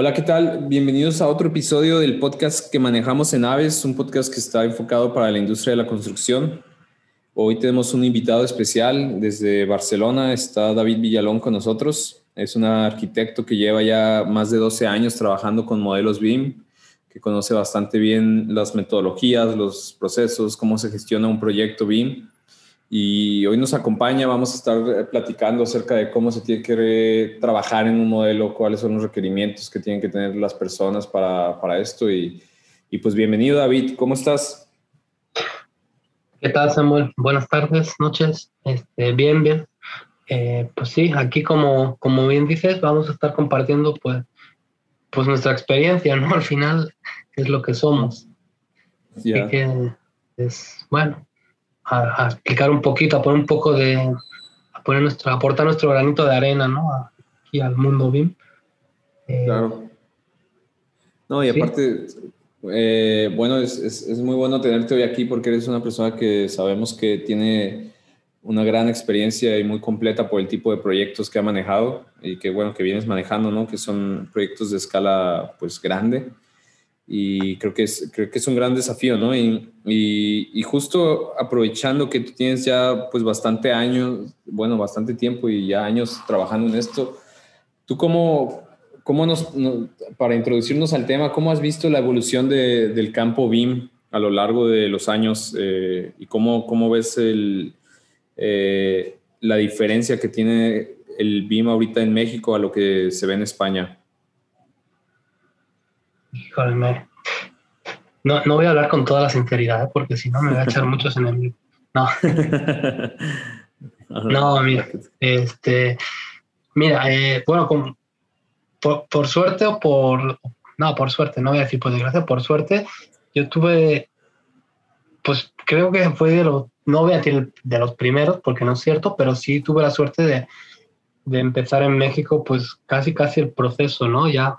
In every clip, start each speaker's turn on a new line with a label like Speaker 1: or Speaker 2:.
Speaker 1: Hola, ¿qué tal? Bienvenidos a otro episodio del podcast que manejamos en Aves, un podcast que está enfocado para la industria de la construcción. Hoy tenemos un invitado especial desde Barcelona, está David Villalón con nosotros. Es un arquitecto que lleva ya más de 12 años trabajando con modelos BIM, que conoce bastante bien las metodologías, los procesos, cómo se gestiona un proyecto BIM y hoy nos acompaña, vamos a estar eh, platicando acerca de cómo se tiene que trabajar en un modelo, cuáles son los requerimientos que tienen que tener las personas para, para esto. Y, y, pues bienvenido David, ¿cómo estás?
Speaker 2: ¿Qué tal Samuel? Buenas tardes, noches. Este, bien, bien. Eh, pues sí, aquí como, como bien dices, vamos a estar compartiendo pues, pues nuestra experiencia, ¿no? Al final es lo que somos. Yeah. que es, bueno, a, explicar un poquito, a poner un poco de, a poner nuestro, aportar nuestro granito de arena, ¿no? Aquí al mundo BIM.
Speaker 1: Eh, claro. No, y aparte, eh, bueno, es, es, es, muy bueno tenerte hoy aquí porque eres una persona que sabemos que tiene una gran experiencia y muy completa por el tipo de proyectos que ha manejado y que, bueno, que vienes manejando, ¿no? Que son proyectos de escala, pues, grande y creo que es, creo que es un gran desafío, ¿no? Y, y, justo aprovechando que tú tienes ya pues bastante años, bueno, bastante tiempo y ya años trabajando en esto, ¿tú cómo, cómo nos, para introducirnos al tema, cómo has visto la evolución de, del campo BIM a lo largo de los años eh, y cómo, cómo ves el, eh, la diferencia que tiene el BIM ahorita en México a lo que se ve en España?
Speaker 2: Híjole, no, no voy a hablar con toda la sinceridad, ¿eh? porque si no me voy a echar muchos enemigos. No. no, mira, este, mira, eh, bueno, por, suerte o por, no, por suerte, no voy a decir por desgracia, por suerte, yo tuve, pues creo que fue de los, no voy a decir de los primeros, porque no es cierto, pero sí tuve la suerte de, de empezar en México, pues casi casi el proceso, ¿no? Ya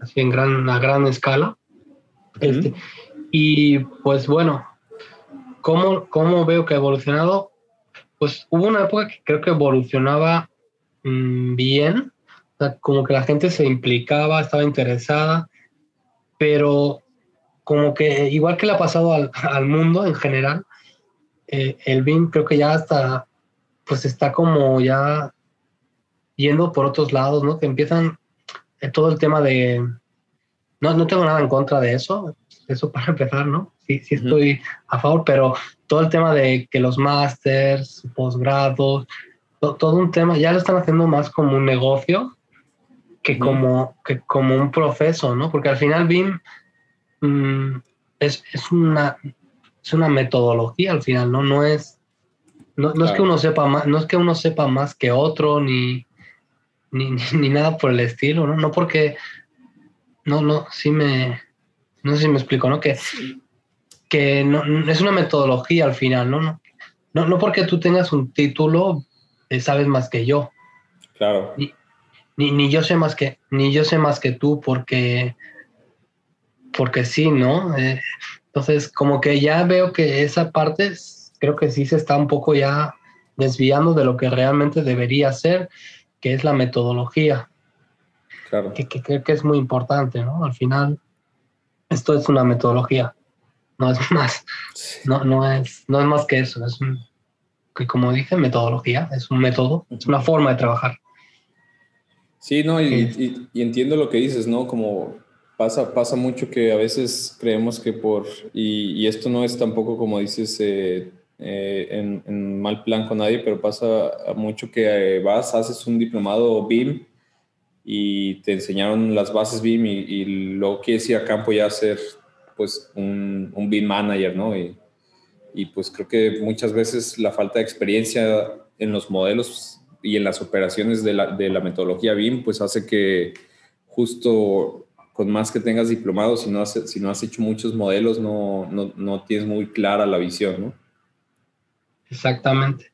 Speaker 2: así en gran, a gran escala. este, y pues bueno, ¿cómo, ¿cómo veo que ha evolucionado? Pues hubo una época que creo que evolucionaba mmm, bien, o sea, como que la gente se implicaba, estaba interesada, pero como que igual que le ha pasado al, al mundo en general, eh, el BIM creo que ya está, pues está como ya yendo por otros lados, ¿no? Que empiezan eh, todo el tema de... No, no tengo nada en contra de eso, eso para empezar, ¿no? Sí, sí estoy a favor, pero todo el tema de que los másters, posgrados, todo un tema, ya lo están haciendo más como un negocio que, como, que como un proceso, ¿no? Porque al final BIM mm, es, es, una, es una metodología al final, ¿no? No es, no, no es que uno sepa más, no es que uno sepa más que otro, ni, ni, nada por el estilo, ¿no? No porque, no, no, sí me, no sé si me explico, ¿no? Que, que no, es una metodología al final, ¿no? No, no, no porque tú tengas un título, eh, sabes más que yo.
Speaker 1: Claro.
Speaker 2: Ni, ni, yo sé más que, ni yo sé más que tú porque, porque sí, ¿no? Eh, entonces, como que ya veo que esa parte, creo que sí se está un poco ya desviando de lo que realmente debería ser que es la metodología.
Speaker 1: Claro.
Speaker 2: Que, creo que es muy importante, ¿no? Al final, esto es una metodología, no es más, no, no, es, no es más que eso, es un, que como dije, metodología, es un método, es una forma de trabajar.
Speaker 1: Sí, no, y, y, entiendo lo que dices, ¿no? Como pasa, pasa mucho que a veces creemos que por, y, esto no es tampoco como dices, eh, eh, en, mal plan con nadie, pero pasa mucho que eh, vas, haces un diplomado BIM y te enseñaron las bases BIM y, luego quieres ir a campo ya a ser pues un, un BIM manager, ¿no? Y, y, pues creo que muchas veces la falta de experiencia en los modelos y en las operaciones de la, de la metodología BIM pues hace que justo con más que tengas diplomado, si no has, si no has hecho muchos modelos, no, no, no tienes muy clara la visión, ¿no?
Speaker 2: Exactamente.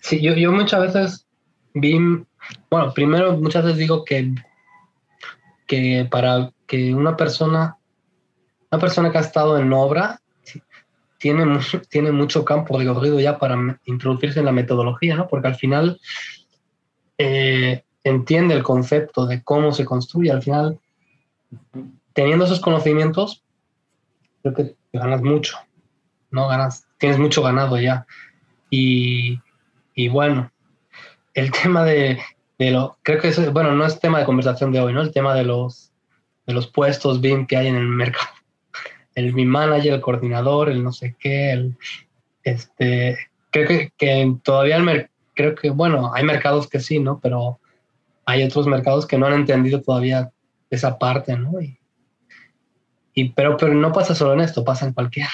Speaker 2: Sí, yo, yo muchas veces vi, bueno, primero muchas veces digo que, que para que una persona, una persona que ha estado en obra, tiene mucho, tiene mucho campo recorrido ya para introducirse en la metodología, ¿no? Porque al final eh, entiende el concepto de cómo se construye, al final teniendo esos conocimientos, creo que ganas mucho, ¿no? Ganas, tienes mucho ganado ya. Y, y bueno, el tema de, de, lo, creo que es, bueno, no es tema de conversación de hoy, ¿no? El tema de los, de los puestos BIM que hay en el mercado. El BIM manager, el coordinador, el no sé qué, el, este, creo que, que todavía el creo que, bueno, hay mercados que sí, ¿no? Pero hay otros mercados que no han entendido todavía esa parte, ¿no? Y, y, pero, pero no pasa solo en esto, pasa en cualquier,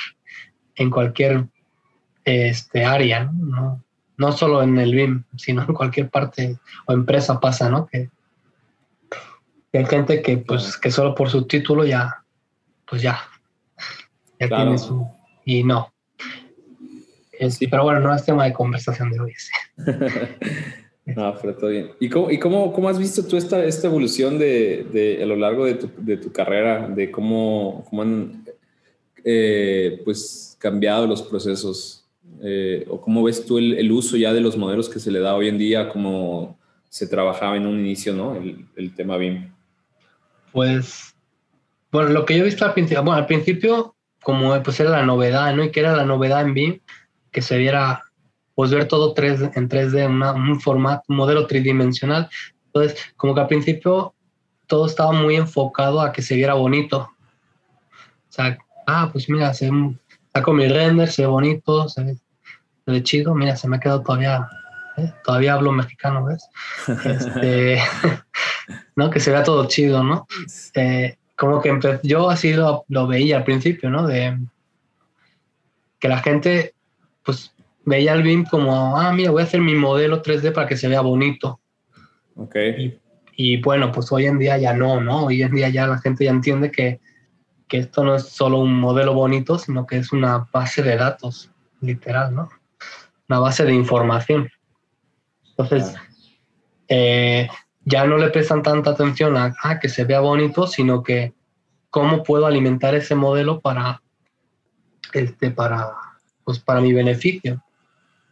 Speaker 2: en cualquier este, área, ¿no? ¿no? solo en el BIM, sino en cualquier parte o empresa pasa, ¿no? Que, hay gente que, pues, que solo por su título ya, pues ya, ya tiene su... Y no. Sí, pero bueno, no es tema de conversación de hoy.
Speaker 1: no, pero todo bien. ¿Y cómo, y cómo, cómo has visto tú esta, esta evolución de, de, a lo largo de tu, de tu carrera, de cómo, cómo han eh, pues, cambiado los procesos? Eh, ¿O cómo ves tú el, el, uso ya de los modelos que se le da hoy en día, como se trabajaba en un inicio, ¿no? El, el tema BIM.
Speaker 2: Pues, bueno, lo que yo he visto al principio, bueno, al principio, como pues era la novedad, ¿no? Y que era la novedad en BIM, que se viera, pues ver todo 3, en 3D, un formato, un modelo tridimensional. Entonces, como que al principio todo estaba muy enfocado a que se viera bonito. O sea, ah, pues mira, se, saco mi render, se ve bonito, se ve, chido, mira, se me ha quedado todavía, ¿eh? todavía hablo mexicano, ¿ves? Este, ¿no? Que se vea todo chido, ¿no? Eh, como que yo así lo, lo, veía al principio, ¿no? De que la gente pues veía el BIM como, ah, mira, voy a hacer mi modelo 3D para que se vea bonito.
Speaker 1: Ok.
Speaker 2: Y, bueno, pues hoy en día ya no, ¿no? Hoy en día ya la gente ya entiende que, que esto no es solo un modelo bonito, sino que es una base de datos, literal, ¿no? Una base de información. Entonces, eh, ya no le prestan tanta atención a que se vea bonito, sino que cómo puedo alimentar ese modelo para, este, para, pues para mi beneficio,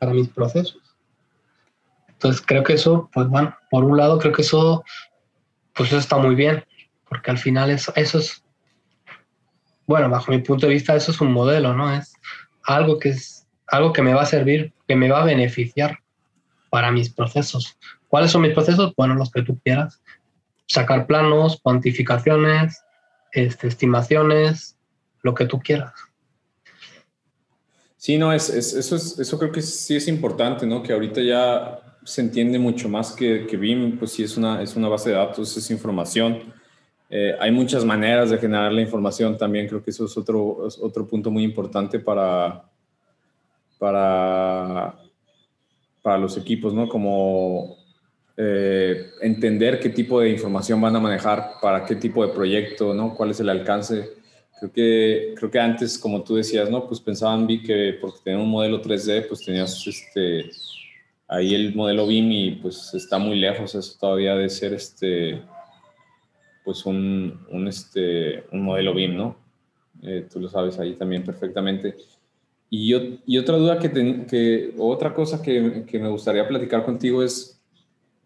Speaker 2: para mis procesos. Entonces creo que eso, pues bueno, por un lado creo que eso, pues eso está muy bien, porque al final eso, eso es, bueno, bajo mi punto de vista eso es un modelo, ¿no? Es algo que es algo que me va a servir, que me va a beneficiar para mis procesos. ¿Cuáles son mis procesos? Bueno, los que tú quieras. Sacar planos, cuantificaciones, este, estimaciones, lo que tú quieras.
Speaker 1: Sí, no, es, eso, es, eso creo que sí es importante, ¿no? Que ahorita ya se entiende mucho más que, que BIM, pues sí es una, es una base de datos, es información. Eh, hay muchas maneras de generar la información también, creo que eso es otro, otro punto muy importante para, para, para los equipos, ¿no? Como eh, entender qué tipo de información van a manejar para qué tipo de proyecto, ¿no? ¿Cuál es el alcance? Creo que, creo que antes, como tú decías, ¿no? Pues pensaban vi que porque tenía un modelo 3D, pues tenías este, ahí el modelo BIM y pues está muy lejos eso todavía de ser este, pues un, un, este, un modelo BIM, ¿no? Eh, tú lo sabes ahí también perfectamente. Y, yo, y otra duda que, que otra cosa que, que me gustaría platicar contigo es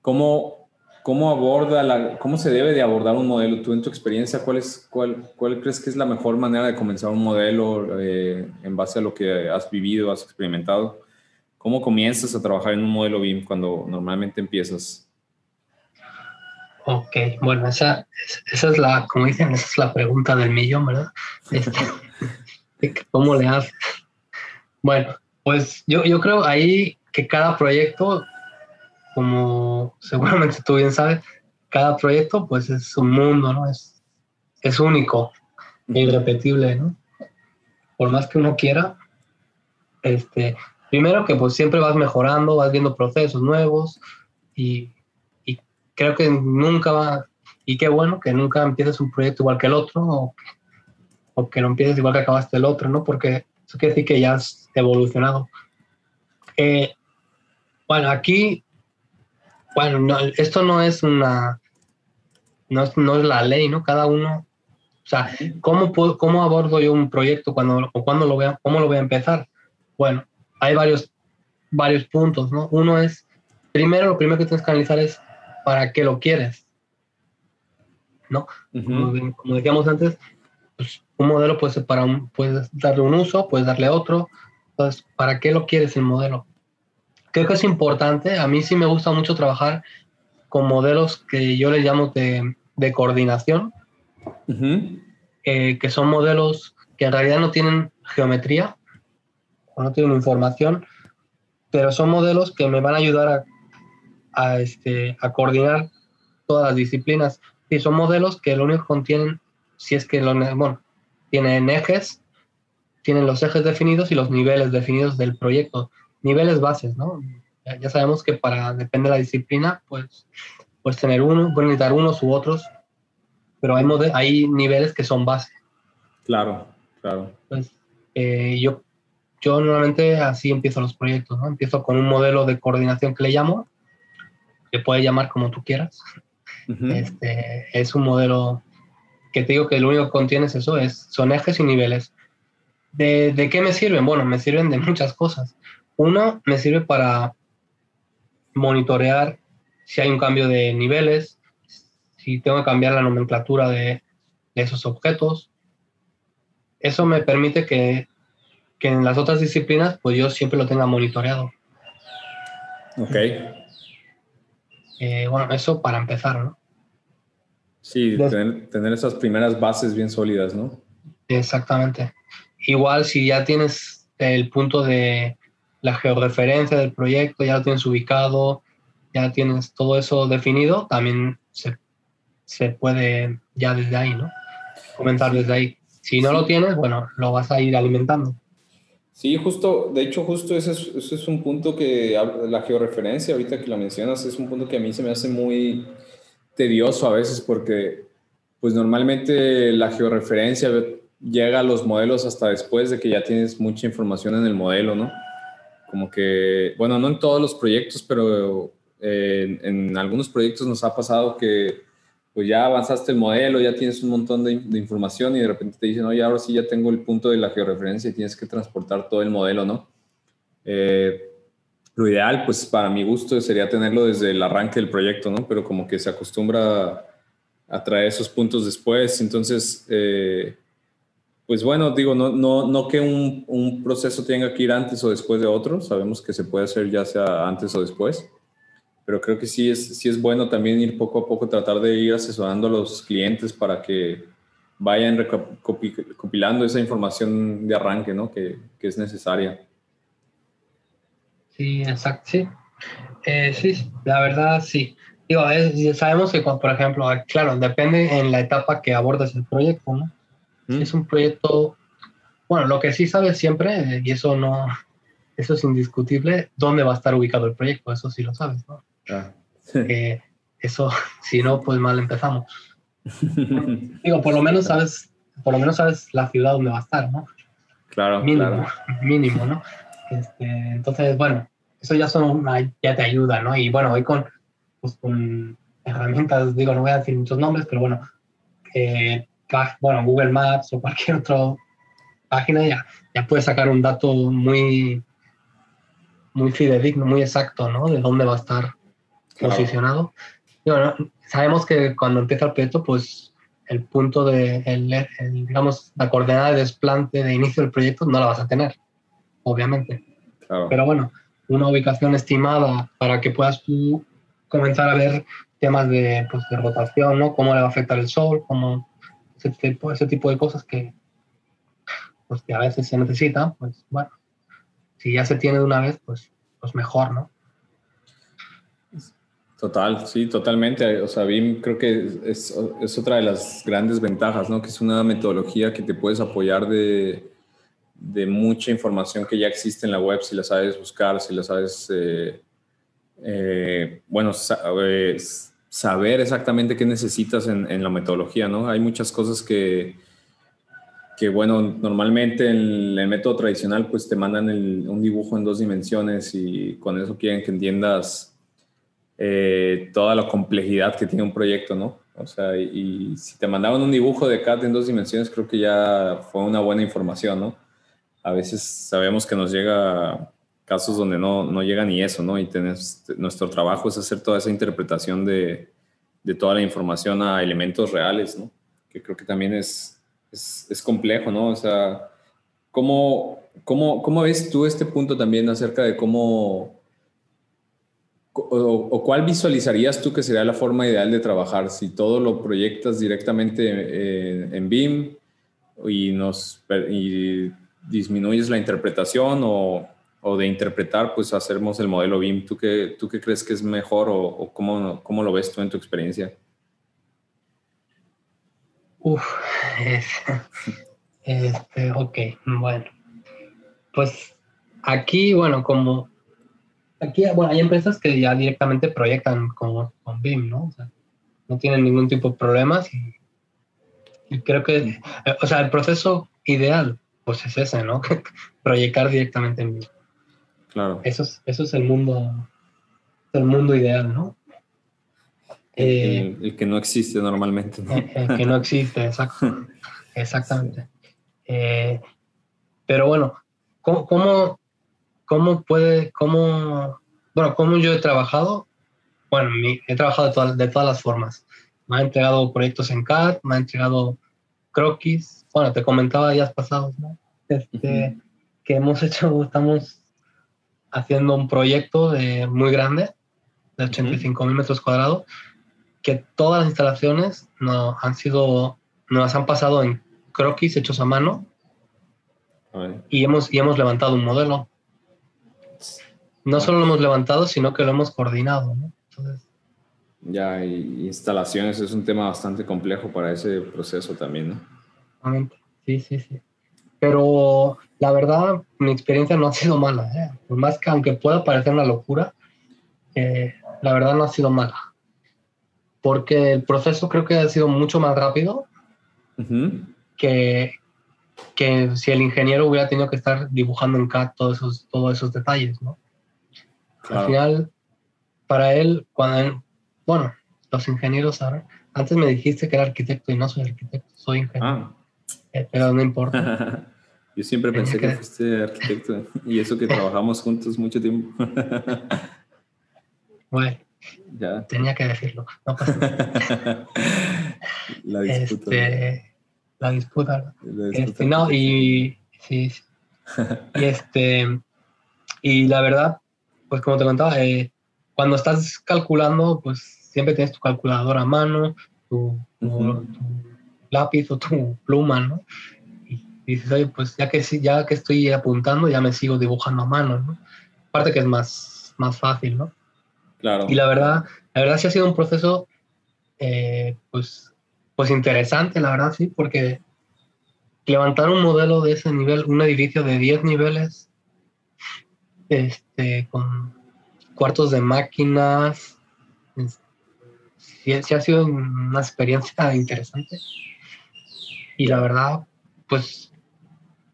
Speaker 1: cómo, ¿Cómo aborda la, cómo se debe de abordar un modelo? Tú en tu experiencia, ¿cuál, es, cuál, cuál crees que es la mejor manera de comenzar un modelo eh, en base a lo que has vivido, has experimentado? ¿Cómo comienzas a trabajar en un modelo BIM cuando normalmente empiezas?
Speaker 2: Ok, bueno, esa, esa es la, como dicen, esa es la pregunta del millón, ¿verdad? Este, ¿Cómo le haces? Bueno, pues yo, yo creo ahí que cada proyecto como seguramente tú bien sabes, cada proyecto pues es un mundo, ¿no? Es, es único, e irrepetible, ¿no? Por más que uno quiera, este, primero que pues siempre vas mejorando, vas viendo procesos nuevos y, y creo que nunca va, y qué bueno que nunca empieces un proyecto igual que el otro o, o que no empieces igual que acabaste el otro, ¿no? Porque eso quiere decir que ya has evolucionado. Eh, bueno, aquí bueno, esto no es una, no es, no es, la ley, ¿no? Cada uno, o sea, ¿cómo, puedo, cómo abordo yo un proyecto cuando, o cuando lo vea, cómo lo voy a empezar? Bueno, hay varios, varios puntos, ¿no? Uno es, primero, lo primero que tienes que analizar es para qué lo quieres. ¿no? como, decíamos antes, pues, un modelo puede para un, puedes darle un uso, puedes darle otro. Entonces, ¿para qué lo quieres el modelo? Creo que es importante, a mí sí me gusta mucho trabajar con modelos que yo les llamo de, de coordinación, eh, que son modelos que en realidad no tienen geometría o no tienen información, pero son modelos que me van a ayudar a, a, este, a coordinar todas las disciplinas. Y son modelos que lo único que contienen, si es que lo, bueno, tienen ejes, tienen los ejes definidos y los niveles definidos del proyecto. Niveles bases, ¿no? Ya, sabemos que para, depende de la disciplina, pues puedes tener uno, pueden necesitar unos u otros, pero hay, hay niveles que son base.
Speaker 1: Claro, claro.
Speaker 2: Pues, eh, yo, yo normalmente así empiezo los proyectos, ¿no? Empiezo con un modelo de coordinación que le llamo, que puedes llamar como tú quieras. este, es un modelo que te digo que lo único que contiene es eso, es, son ejes y niveles. ¿De, ¿De qué me sirven? Bueno, me sirven de muchas cosas. Uno, me sirve para monitorear si hay un cambio de niveles, si tengo que cambiar la nomenclatura de, de esos objetos. Eso me permite que, que, en las otras disciplinas, pues yo siempre lo tenga monitoreado.
Speaker 1: Ok.
Speaker 2: Eh, bueno, eso para empezar, ¿no?
Speaker 1: Sí, tener, tener, esas primeras bases bien sólidas, ¿no?
Speaker 2: Exactamente. Igual si ya tienes el punto de la georreferencia del proyecto, ya lo tienes ubicado, ya tienes todo eso definido, también se, se puede ya desde ahí, ¿no? Comentar desde ahí. Si no lo tienes, bueno, lo vas a ir alimentando.
Speaker 1: Sí, justo, de hecho, justo ese es, ese es un punto que la georreferencia, ahorita que la mencionas, es un punto que a mí se me hace muy tedioso a veces porque, pues normalmente la georreferencia llega a los modelos hasta después de que ya tienes mucha información en el modelo, ¿no? Como que, bueno, no en todos los proyectos, pero en, algunos proyectos nos ha pasado que pues ya avanzaste el modelo, ya tienes un montón de, información y de repente te dicen, oye, ahora sí ya tengo el punto de la georreferencia y tienes que transportar todo el modelo, ¿no? Eh, lo ideal, pues para mi gusto sería tenerlo desde el arranque del proyecto, ¿no? Pero como que se acostumbra a traer esos puntos después. Entonces, eh, pues bueno, digo, no, no, que un, proceso tenga que ir antes o después de otro. Sabemos que se puede hacer ya sea antes o después pero creo que sí es, bueno también ir poco a poco, tratar de ir asesorando a los clientes para que vayan recopilando esa información de arranque, ¿no? Que es necesaria.
Speaker 2: Sí, exacto, sí. Eh, sí, la verdad, sí. Digo, sabemos que, por ejemplo, ah, claro, depende en la etapa que abordas el proyecto, ¿no? Si es un proyecto, bueno, lo que sí sabes siempre, y eso no, eso es indiscutible, dónde va a estar ubicado el proyecto, eso sí lo sabes, ¿no? Ah. Eh, eso, si no, pues mal empezamos. Digo, por lo menos sabes, por lo menos sabes la ciudad donde va a estar, ¿no?
Speaker 1: Claro,
Speaker 2: mínimo,
Speaker 1: claro.
Speaker 2: mínimo, ¿no? Este, entonces, bueno, eso ya son ya te ayuda, ¿no? Y bueno, hoy con, pues, con herramientas, digo, no voy a decir muchos nombres, pero bueno, eh, bueno, Google Maps o cualquier otra página ya, ya puedes sacar un dato muy, muy fidedigno, muy exacto, ¿no? De dónde va a estar posicionado. sabemos que cuando empieza el proyecto, pues el punto de, el, digamos, la coordenada de desplante de inicio del proyecto no la vas a tener, obviamente. Pero bueno, una ubicación estimada para que puedas tú comenzar a ver temas de, pues, de rotación, ¿no? Cómo le va a afectar el sol, cómo ese tipo, ese tipo de cosas que, pues, que a veces se necesitan, pues bueno, si ya se tiene de una vez, pues, pues mejor, ¿no?
Speaker 1: Total, sí, totalmente. O sea, BIM creo que es, es, otra de las grandes ventajas, ¿no? Que es una metodología que te puedes apoyar de, de mucha información que ya existe en la web, si la sabes buscar, si la sabes, eh, eh, bueno, saber exactamente qué necesitas en, en, la metodología, ¿no? Hay muchas cosas que, que bueno, normalmente en el método tradicional pues te mandan un dibujo en dos dimensiones y con eso quieren que entiendas eh, toda la complejidad que tiene un proyecto, ¿no? O sea, y, si te mandaban un dibujo de CAD en dos dimensiones, creo que ya fue una buena información, ¿no? A veces sabemos que nos llega casos donde no, no llega ni eso, ¿no? Y tenés, nuestro trabajo es hacer toda esa interpretación de, de toda la información a elementos reales, ¿no? Que creo que también es, es, es complejo, ¿no? O sea, ¿cómo, cómo, ¿cómo ves tú este punto también acerca de cómo o, cuál visualizarías tú que sería la forma ideal de trabajar? Si todo lo proyectas directamente en, BIM y, nos, y disminuyes la interpretación o, o, de interpretar, pues hacemos el modelo BIM. ¿Tú qué, tú qué crees que es mejor o, cómo, cómo, lo ves tú en tu experiencia?
Speaker 2: Uf, este, ok, bueno. Pues aquí, bueno, como aquí, bueno, hay empresas que ya directamente proyectan con, con BIM, ¿no? O sea, no tienen ningún tipo de problemas y, creo que, eh, o sea, el proceso ideal, pues es ese, ¿no? Proyectar directamente en BIM.
Speaker 1: Claro.
Speaker 2: Eso es, eso es el mundo, el mundo ideal, ¿no?
Speaker 1: El, el, que no existe normalmente, ¿no?
Speaker 2: El, que no existe, exacto. Exactamente. Eh, pero bueno, ¿cómo, cómo ¿cómo puede, cómo, bueno, cómo yo he trabajado? Bueno, he trabajado de todas, de todas las formas. Me ha entregado proyectos en CAD, me ha entregado croquis. Bueno, te comentaba días pasados, ¿no? Este, Que hemos hecho, estamos haciendo un proyecto de, muy grande, de 85 mil metros cuadrados, que todas las instalaciones no, han sido, nos han pasado en croquis hechos a mano y hemos, y hemos levantado un modelo no solo lo hemos levantado, sino que lo hemos coordinado. ¿no?
Speaker 1: ya, y instalaciones es un tema bastante complejo para ese proceso también, ¿no?
Speaker 2: Sí, sí, sí. Pero la verdad, mi experiencia no ha sido mala. ¿eh? Por más que, aunque pueda parecer una locura, eh, la verdad no ha sido mala. Porque el proceso creo que ha sido mucho más rápido que, que si el ingeniero hubiera tenido que estar dibujando en CAD todos esos, todos esos detalles, ¿no? Al final, para él, cuando bueno, los ingenieros ahora, antes me dijiste que era arquitecto y no soy arquitecto, soy ingeniero. Ah. Pero no importa.
Speaker 1: Yo siempre pensé que... fuiste arquitecto y eso que trabajamos juntos mucho tiempo.
Speaker 2: bueno, ya. tenía que decirlo. No pasa nada. La disputa. Este, la disputa. Este, no, y sí, sí. y este, y la verdad, pues como te contaba, eh, cuando estás calculando, pues siempre tienes tu calculadora a mano, tu, lápiz o tu pluma, ¿no? Y, dices, oye, pues ya que, ya que estoy apuntando, ya me sigo dibujando a mano, ¿no? Aparte que es más, más fácil, ¿no?
Speaker 1: Claro.
Speaker 2: Y la verdad, la verdad sí ha sido un proceso, eh, pues, pues interesante, la verdad, sí, porque levantar un modelo de ese nivel, un edificio de 10 niveles, este, con cuartos de máquinas. Sí, ha sido una experiencia interesante. Y la verdad, pues,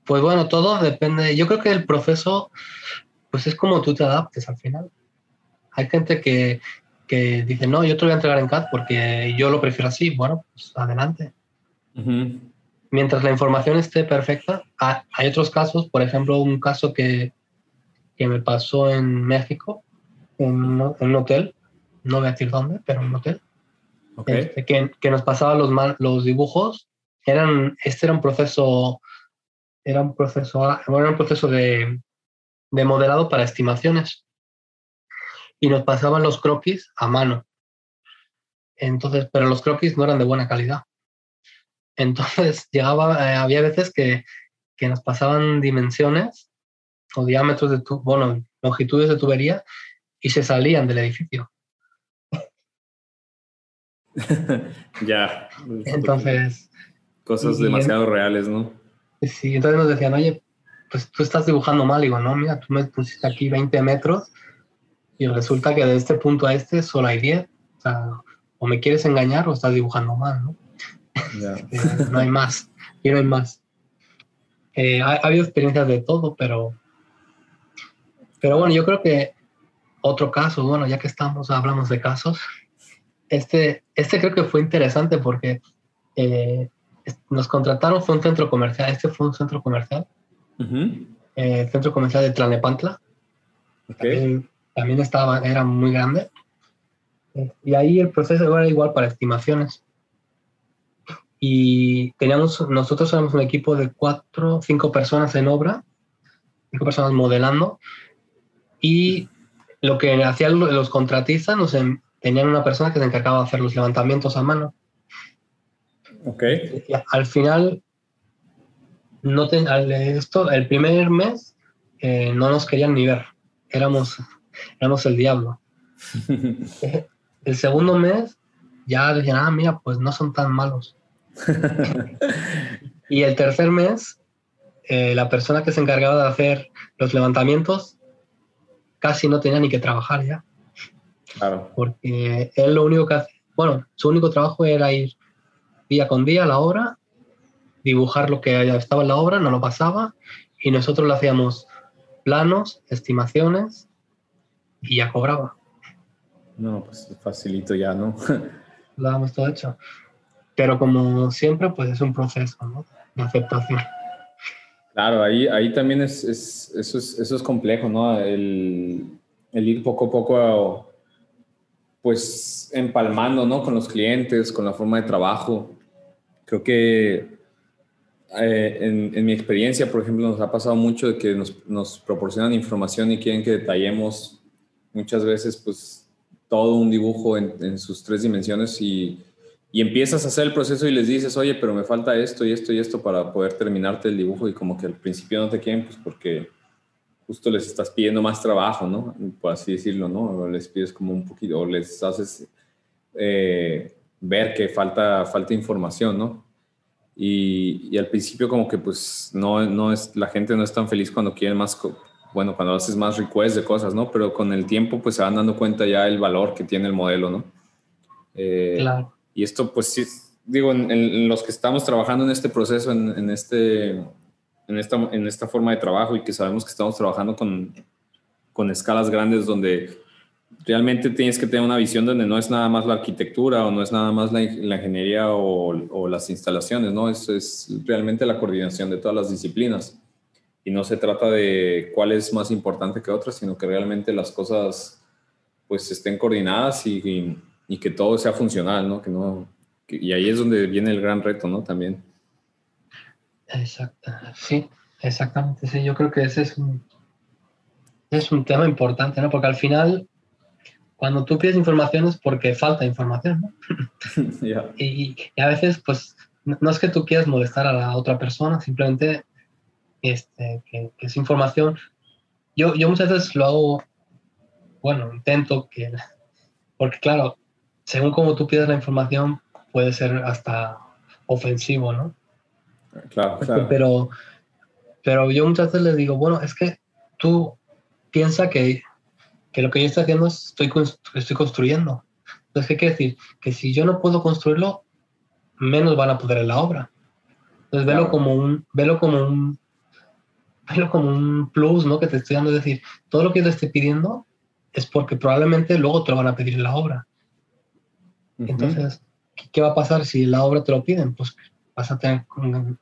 Speaker 2: pues bueno, todo depende. Yo creo que el proceso, pues es como tú te adaptes al final. Hay gente que, que dice, no, yo te voy a entregar en CAD porque yo lo prefiero así. Bueno, pues adelante. Mientras la información esté perfecta, hay otros casos, por ejemplo, un caso que, que me pasó en México, en, un hotel, no voy a decir dónde, pero un hotel, este, que, que, nos pasaba los, los dibujos. Eran, este era un proceso, era un proceso, era un proceso de, de modelado para estimaciones. Y nos pasaban los croquis a mano. Entonces, pero los croquis no eran de buena calidad. Entonces, llegaba, eh, había veces que, que nos pasaban dimensiones o diámetros de tu, bueno, longitudes de tubería y se salían del edificio.
Speaker 1: ya.
Speaker 2: Entonces.
Speaker 1: Cosas demasiado reales, ¿no?
Speaker 2: Sí, entonces nos decían, oye, pues tú estás dibujando mal. digo, no, mira, tú me pusiste aquí 20 metros y resulta que de este punto a este solo hay 10. O sea, o me quieres engañar o estás dibujando mal, ¿no? Este, no hay más. Y no hay más. Eh, ha, habido experiencias de todo, pero pero bueno, yo creo que otro caso, bueno, ya que estamos, hablamos de casos, este, este creo que fue interesante porque eh, nos contrataron, fue un centro comercial, este fue un centro comercial, eh, centro comercial de Tlanepantla. También, estaba, era muy grande. Y ahí el proceso era igual para estimaciones. Y teníamos, nosotros éramos un equipo de cuatro, cinco personas en obra, cinco personas modelando, y lo que hacían los contratistas, nos tenían una persona que se encargaba de hacer los levantamientos a mano.
Speaker 1: Ok.
Speaker 2: al final, no esto, el primer mes eh, no nos querían ni ver, éramos, éramos el diablo. el segundo mes ya decían, ah, mira, pues no son tan malos. y el tercer mes, eh, la persona que se encargaba de hacer los levantamientos casi no tenía ni que trabajar ya.
Speaker 1: Claro.
Speaker 2: Porque él lo único que hace, bueno, su único trabajo era ir día con día la obra, dibujar lo que estaba en la obra, no lo pasaba, y nosotros le hacíamos planos, estimaciones, y ya cobraba.
Speaker 1: No, pues facilito ya, ¿no?
Speaker 2: lo damos todo hecho. Pero como siempre, pues es un proceso, ¿no? De aceptación.
Speaker 1: Claro, ahí, ahí también es, es, eso, es, eso es complejo, ¿no? El, el, ir poco a poco, pues, empalmando, ¿no? Con los clientes, con la forma de trabajo. Creo que eh, en, mi experiencia, por ejemplo, nos ha pasado mucho de que nos, proporcionan información y quieren que detallemos muchas veces, pues, todo un dibujo en, sus tres dimensiones y y empiezas a hacer el proceso y les dices, oye, pero me falta esto y esto y esto para poder terminarte el dibujo y como que al principio no te quieren, pues porque justo les estás pidiendo más trabajo, ¿no? Por así decirlo, ¿no? Les pides como un poquito, o les haces eh, ver que falta, falta información, ¿no? Y, y, al principio como que pues no, no es, la gente no es tan feliz cuando quieren más, bueno, cuando haces más requests de cosas, ¿no? Pero con el tiempo pues se van dando cuenta ya el valor que tiene el modelo, ¿no?
Speaker 2: Eh, claro
Speaker 1: y esto, pues sí, digo, en, los que estamos trabajando en este proceso, en, este, en, esta, en esta forma de trabajo y que sabemos que estamos trabajando con, con escalas grandes donde realmente tienes que tener una visión donde no es nada más la arquitectura o no es nada más la, ingeniería o, las instalaciones, ¿no? Eso es realmente la coordinación de todas las disciplinas. Y no se trata de cuál es más importante que otra, sino que realmente las cosas pues estén coordinadas y y que todo sea funcional, ¿no? Que no y ahí es donde viene el gran reto, ¿no? También.
Speaker 2: Exacto, sí, exactamente, sí, yo creo que ese es un, es un tema importante, ¿no? Porque al final, cuando tú pides información es porque falta información, ¿no? y, a veces, pues, no es que tú quieras molestar a la otra persona, simplemente este, que, que es información. Yo, yo muchas veces lo hago, bueno, intento que, porque claro, según como tú pides la información, puede ser hasta ofensivo, ¿no?
Speaker 1: Claro, claro.
Speaker 2: Pero, pero yo muchas veces les digo, bueno, es que tú piensas que, que lo que yo estoy haciendo es estoy, estoy construyendo. Entonces, ¿qué quiere decir? Que si yo no puedo construirlo, menos van a poder en la obra. Entonces, velo como un, velo como un, velo como un plus, ¿no? Que te estoy dando, es decir, todo lo que yo te estoy pidiendo es porque probablemente luego te lo van a pedir en la obra. Entonces, ¿qué va a pasar si la obra te lo piden? Pues vas a tener,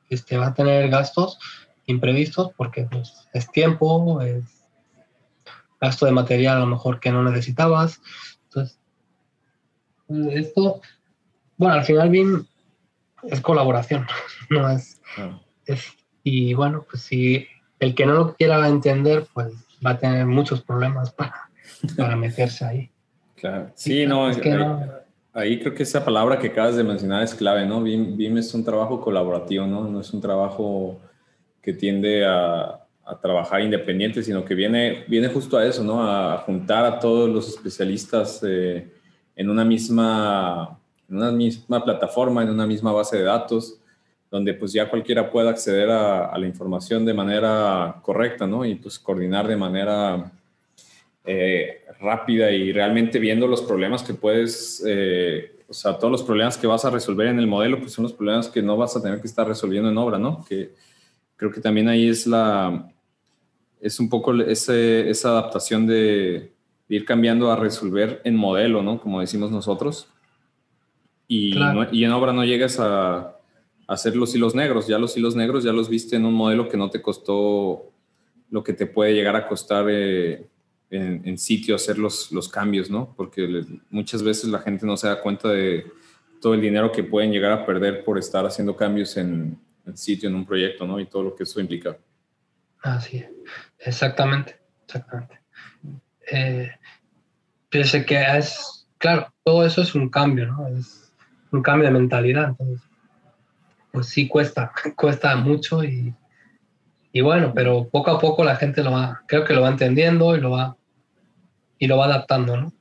Speaker 2: este, va a tener gastos imprevistos porque pues, es tiempo, es gasto de material a lo mejor que no necesitabas. Entonces, esto, bueno, al final bien es colaboración, no es, es, y bueno, pues si el que no lo quiera entender, pues va a tener muchos problemas para, para meterse ahí.
Speaker 1: Claro, sí, no, es que no Ahí creo que esa palabra que acabas de mencionar es clave, ¿no? BIM, es un trabajo colaborativo, ¿no? No es un trabajo que tiende a, trabajar independiente, sino que viene, viene justo a eso, ¿no? A juntar a todos los especialistas eh, en, una misma, en una misma plataforma, en una misma base de datos, donde pues ya cualquiera pueda acceder a, a la información de manera correcta, ¿no? Y pues coordinar de manera eh, rápida y realmente viendo los problemas que puedes, eh, o sea, todos los problemas que vas a resolver en el modelo, pues son los problemas que no vas a tener que estar resolviendo en obra, ¿no? Que creo que también ahí es la, es un poco ese, esa adaptación de, ir cambiando a resolver en modelo, ¿no? Como decimos nosotros. Y, y en obra no llegas a, hacer los hilos negros, ya los hilos negros ya los viste en un modelo que no te costó lo que te puede llegar a costar. Eh, en, sitio hacer los, los cambios, ¿no? Porque muchas veces la gente no se da cuenta de todo el dinero que pueden llegar a perder por estar haciendo cambios en, en sitio, en un proyecto, ¿no? Y todo lo que eso implica.
Speaker 2: Así es, exactamente, exactamente. Eh, piense que es, claro, todo eso es un cambio, ¿no? Es un cambio de mentalidad, entonces, pues sí cuesta, cuesta mucho y, y bueno, pero poco a poco la gente lo va, creo que lo va entendiendo y lo va, y lo va adaptando, ¿no?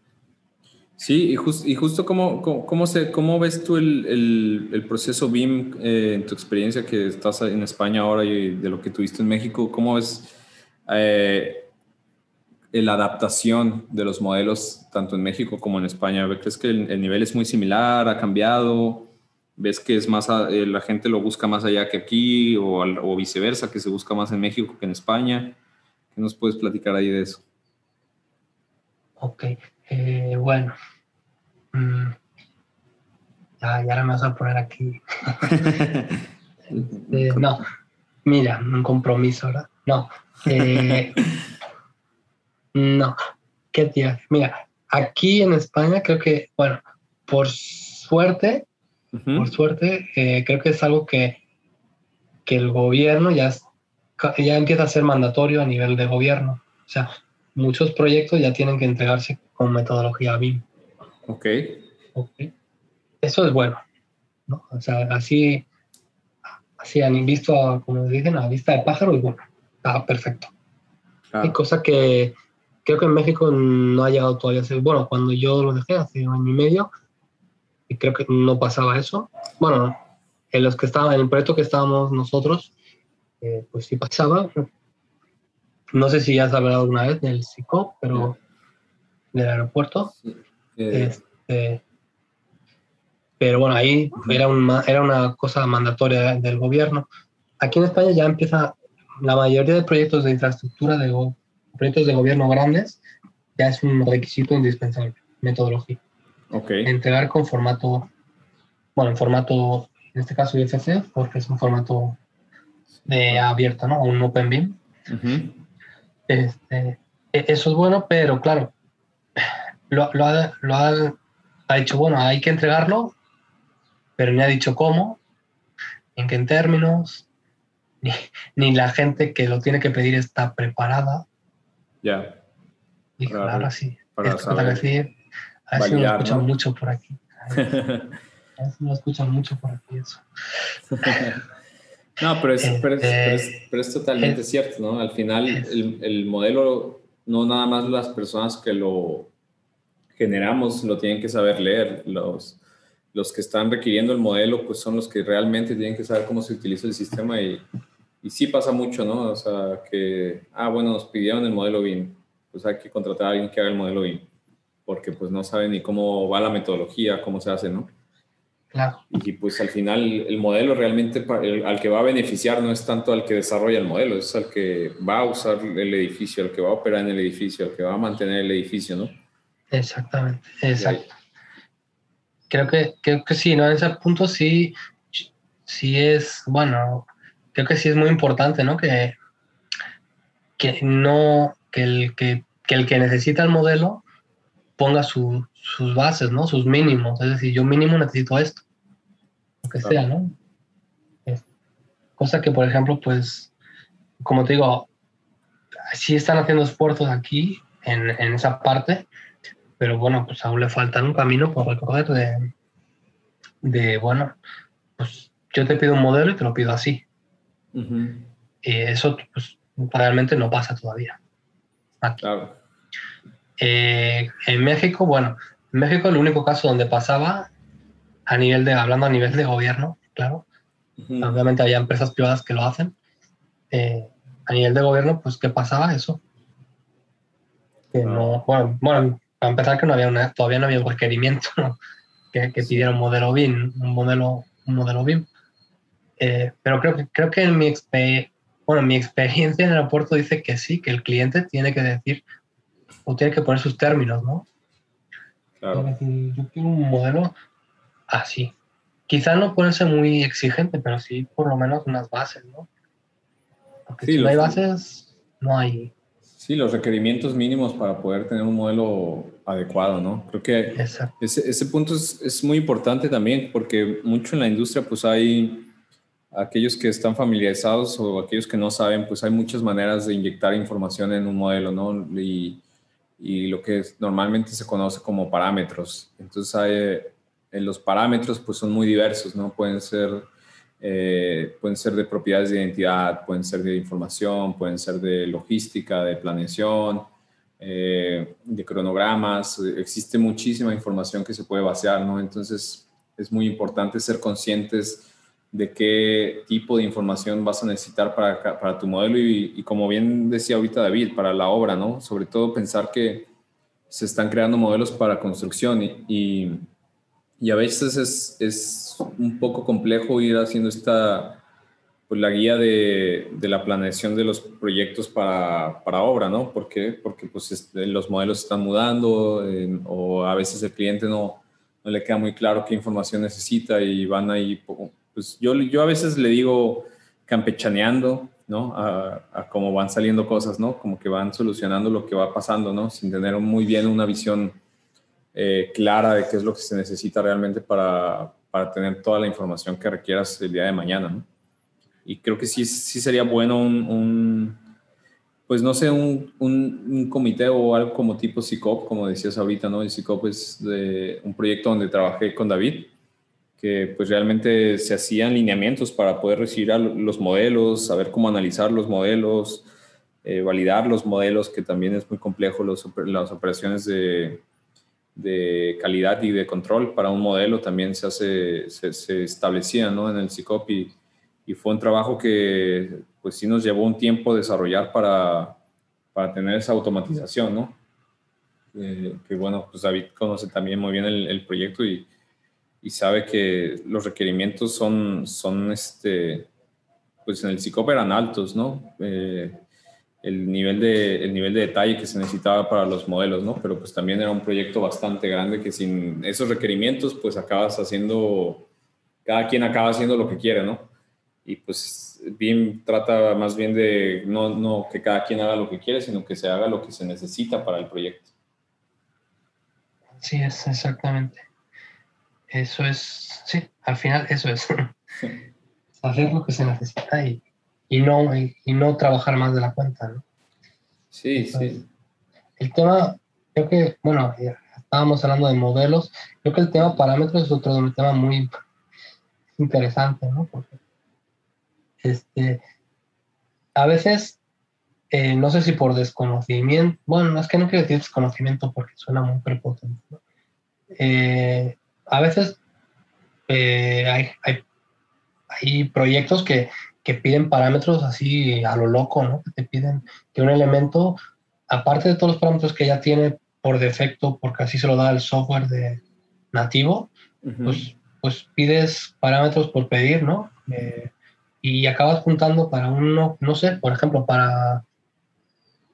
Speaker 1: Sí, y, y justo cómo, cómo, se, cómo ves tú el, el, proceso BIM eh, en tu experiencia que estás en España ahora y de lo que tuviste en México, ¿cómo ves eh, la adaptación de los modelos tanto en México como en España? ¿Crees que el, nivel es muy similar? ¿Ha cambiado? ¿Ves que es más eh, la gente lo busca más allá que aquí o, o viceversa, que se busca más en México que en España? ¿Qué nos puedes platicar ahí de eso?
Speaker 2: Ok, eh, bueno. Mm. Ya, ya me vas a poner aquí. Este, no, mira, un compromiso, ¿verdad? No. Eh, no. ¿Qué tía? Mira, aquí en España creo que, bueno, por suerte, por suerte, eh, creo que es algo que, que el gobierno ya, ya empieza a ser mandatorio a nivel de gobierno. O sea, muchos proyectos ya tienen que entregarse con metodología BIM.
Speaker 1: Ok.
Speaker 2: okay. Eso es bueno. ¿no? O sea, así, así han visto, como dicen, a vista de pájaro, y bueno, está perfecto. Hay cosa que creo que en México no ha llegado todavía a ser. Bueno, cuando yo lo dejé hace un año y medio, y creo que no pasaba eso. Bueno, en los que estaban, en el proyecto que estábamos nosotros, eh, pues sí pasaba, no sé si ya has hablado alguna vez del SICOP, pero del aeropuerto. Este, pero bueno, ahí era, era una cosa mandatoria del gobierno. Aquí en España ya empieza la mayoría de proyectos de infraestructura, de proyectos de gobierno grandes, ya es un requisito indispensable, metodología.
Speaker 1: Okay.
Speaker 2: Entregar con formato, bueno, en formato, en este caso IFC, porque es un formato de abierto, ¿no? Un OpenBIM. Este, e, eso es bueno, pero claro, lo, lo, ha, lo ha, ha, dicho, bueno, hay que entregarlo, pero ni ha dicho cómo, en qué términos, ni, ni, la gente que lo tiene que pedir está preparada.
Speaker 1: Ya.
Speaker 2: Y claro, sí. Para saber, decir, a ver si me escuchan mucho por aquí. A ver, si me escuchan mucho por aquí eso.
Speaker 1: No, pero es, pero es, este, pero es, totalmente cierto, ¿no? Al final el, el, modelo, no nada más las personas que lo generamos lo tienen que saber leer. Los, los que están requiriendo el modelo, pues son los que realmente tienen que saber cómo se utiliza el sistema y, y sí pasa mucho, ¿no? O sea, que, ah, bueno, nos pidieron el modelo BIM, pues hay que contratar a alguien que haga el modelo BIM, porque pues no sabe ni cómo va la metodología, cómo se hace, ¿no? Y pues al final el modelo realmente al que va a beneficiar no es tanto al que desarrolla el modelo, es al que va a usar el edificio, al que va a operar en el edificio, al que va a mantener el edificio, ¿no?
Speaker 2: Exactamente, exacto. Creo que, creo que sí, ¿no? En ese punto sí, sí es, bueno, creo que sí es muy importante, ¿no? Que, que no, que el que, que el que necesita el modelo ponga su, sus bases, ¿no? Sus mínimos. Es decir, yo mínimo necesito esto. Lo que sea, ¿no? cosa que, por ejemplo, pues, como te digo, sí están haciendo esfuerzos aquí en, en, esa parte, pero bueno, pues aún le falta un camino por recorrer de, de, bueno, pues yo te pido un modelo y te lo pido así. Y eso, pues, realmente no pasa todavía.
Speaker 1: Claro.
Speaker 2: Eh, en México, bueno, en México el único caso donde pasaba, a nivel de, hablando a nivel de gobierno, claro, obviamente había empresas privadas que lo hacen, eh, a nivel de gobierno, pues, ¿qué pasaba eso? Que no, bueno, bueno, para empezar que no había una, todavía no había un requerimiento que, que, pidiera un modelo BIM, un modelo, un modelo BIM. Eh, pero creo que, creo que en mi, bueno, mi experiencia en el aeropuerto dice que sí, que el cliente tiene que decir, o tiene que poner sus términos, ¿no? Claro. Decir, yo quiero un modelo así. Quizá no ponerse muy exigente, pero sí por lo menos unas bases, ¿no? Porque si no hay bases, no hay.
Speaker 1: Sí, Sí, los requerimientos mínimos para poder tener un modelo adecuado, ¿no? Creo que ese, ese, punto es, es, muy importante también porque mucho en la industria pues hay aquellos que están familiarizados o aquellos que no saben, pues hay muchas maneras de inyectar información en un modelo, ¿no? Y, y lo que normalmente se conoce como parámetros. Entonces hay, en los parámetros pues son muy diversos, ¿no? Pueden ser eh, pueden ser de propiedades de identidad, pueden ser de información, pueden ser de logística, de planeación, eh, de cronogramas. Existe muchísima información que se puede vaciar, ¿no? Entonces es muy importante ser conscientes de qué tipo de información vas a necesitar para, para tu modelo y, como bien decía ahorita David, para la obra, ¿no? Sobre todo pensar que se están creando modelos para construcción y y a veces es, es, un poco complejo ir haciendo esta, pues la guía de, de la planeación de los proyectos para, para, obra, ¿no? ¿Por qué? Porque pues los modelos están mudando o a veces el cliente no, no le queda muy claro qué información necesita y van ahí, pues yo, yo a veces le digo campechaneando, ¿no? A, a, cómo van saliendo cosas, ¿no? Como que van solucionando lo que va pasando, ¿no? Sin tener muy bien una visión eh, clara de qué es lo que se necesita realmente para, para, tener toda la información que requieras el día de mañana. ¿no? Y creo que sí, sí sería bueno un, pues no sé, un, un, comité o algo como tipo CICOP, como decías ahorita, ¿no? El CICOP es de un proyecto donde trabajé con David, que pues realmente se hacían lineamientos para poder recibir los modelos, saber cómo analizar los modelos, eh, validar los modelos, que también es muy complejo los, las operaciones de, de calidad y de control para un modelo también se, hace, se, establecía ¿no? en el CICOP y, fue un trabajo que pues sí nos llevó un tiempo desarrollar para, para tener esa automatización, ¿no? Eh, que bueno, pues David conoce también muy bien el proyecto y, y, sabe que los requerimientos son, son este, pues en el CICOP eran altos, ¿no? Eh, el nivel, de, el nivel de detalle que se necesitaba para los modelos, ¿no? Pero pues también era un proyecto bastante grande que sin esos requerimientos pues acabas haciendo, cada quien acaba haciendo lo que quiere, ¿no? Y pues BIM trata más bien de no, no que cada quien haga lo que quiere, sino que se haga lo que se necesita para el proyecto.
Speaker 2: Sí, es exactamente. Eso es, sí, al final eso es. Hacer lo que se necesita y y no, y, no trabajar más de la cuenta, ¿no?
Speaker 1: Sí, sí.
Speaker 2: El tema, creo que, bueno, estábamos hablando de modelos, creo que el tema parámetros es otro tema muy interesante, ¿no? Porque, este, a veces, eh, no sé si por desconocimiento, bueno, no es que no quiero decir desconocimiento porque suena muy prepotente, ¿no? Eh, a veces eh, hay, hay, hay proyectos que que piden parámetros así a lo loco, ¿no? Que te piden que un elemento, aparte de todos los parámetros que ya tiene por defecto, porque así se lo da el software de nativo, pues, pues pides parámetros por pedir, ¿no? Eh, y acabas juntando para uno, no sé, por ejemplo, para,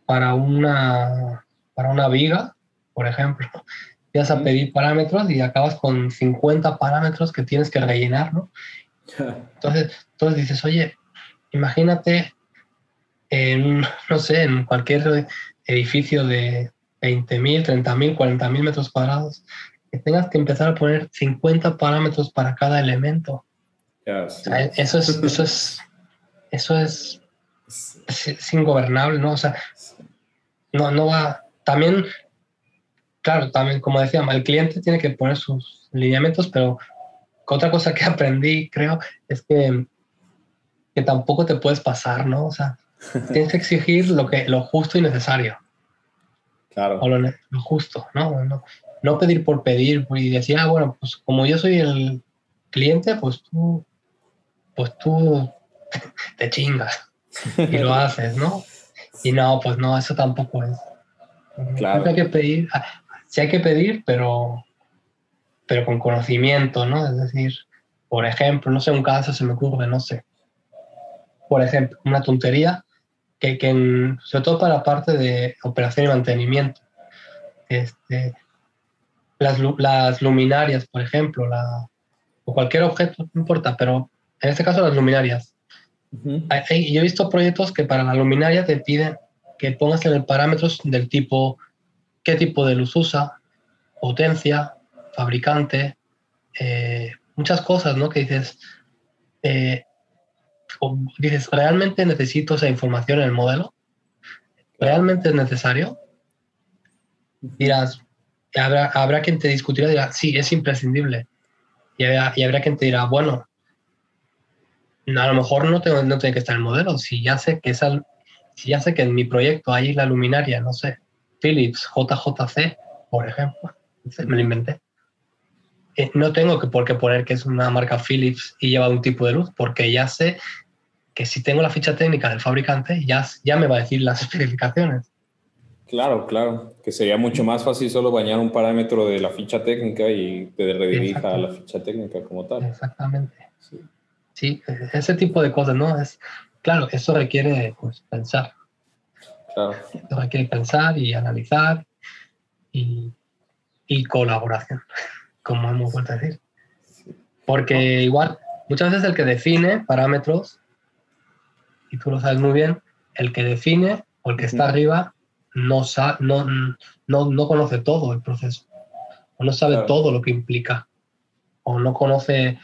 Speaker 2: para, una, para una viga, por ejemplo, empiezas a pedir parámetros y acabas con 50 parámetros que tienes que rellenar, ¿no? Entonces, entonces dices, oye, imagínate en, no sé, en cualquier edificio de 20.000, 30.000, 40.000 metros cuadrados, que tengas que empezar a poner 50 parámetros para cada elemento. eso es, eso es, eso es, es, ingobernable, ¿no? O sea, no, no va, también, claro, también, como decía, el cliente tiene que poner sus lineamientos, pero otra cosa que aprendí, creo, es que, que tampoco te puedes pasar, ¿no? O sea, tienes que exigir lo, que, lo justo y necesario.
Speaker 1: Claro.
Speaker 2: O lo, justo, ¿no? ¿no? No pedir por pedir y decir, ah, bueno, pues como yo soy el cliente, pues tú, pues tú te chingas y lo haces, ¿no? Y no, pues no, eso tampoco es. Claro. Hay que pedir, sí hay que pedir, pero pero con conocimiento, ¿no? Es decir, por ejemplo, no sé, un caso se me ocurre, no sé. Por ejemplo, una tontería que, que sobre todo para la parte de operación y mantenimiento, este, las, las luminarias, por ejemplo, la, o cualquier objeto, no importa, pero en este caso las luminarias. yo he visto proyectos que para la luminaria te piden que pongas en el parámetros del tipo, qué tipo de luz usa, potencia, fabricante, eh, muchas cosas, ¿no? Que dices, eh, dices, ¿realmente necesito esa información en el modelo? ¿Realmente es necesario? Dirás, habrá, habrá quien te discutirá, dirá, sí, es imprescindible. Y habrá, quien te dirá, bueno, a lo mejor no, tengo, no tiene que estar el modelo. Si ya sé que esa, si ya sé que en mi proyecto hay la luminaria, no sé, Philips JJC, por ejemplo, me lo inventé. Eh, no tengo que por qué poner que es una marca Philips y lleva un tipo de luz, porque ya sé que si tengo la ficha técnica del fabricante, ya, ya me va a decir las especificaciones.
Speaker 1: Claro, claro, que sería mucho más fácil solo bañar un parámetro de la ficha técnica y te redirija a la ficha técnica como tal.
Speaker 2: Exactamente. Sí. sí. ese tipo de cosas, ¿no? Es, claro, eso requiere pues, pensar. Claro. Eso requiere pensar y analizar y, y colaboración, como hemos vuelto a decir. Porque igual, muchas veces el que define parámetros, y tú lo sabes muy bien, el que define o el que está arriba no, no, no, no conoce todo el proceso, o no sabe todo lo que implica, o no conoce,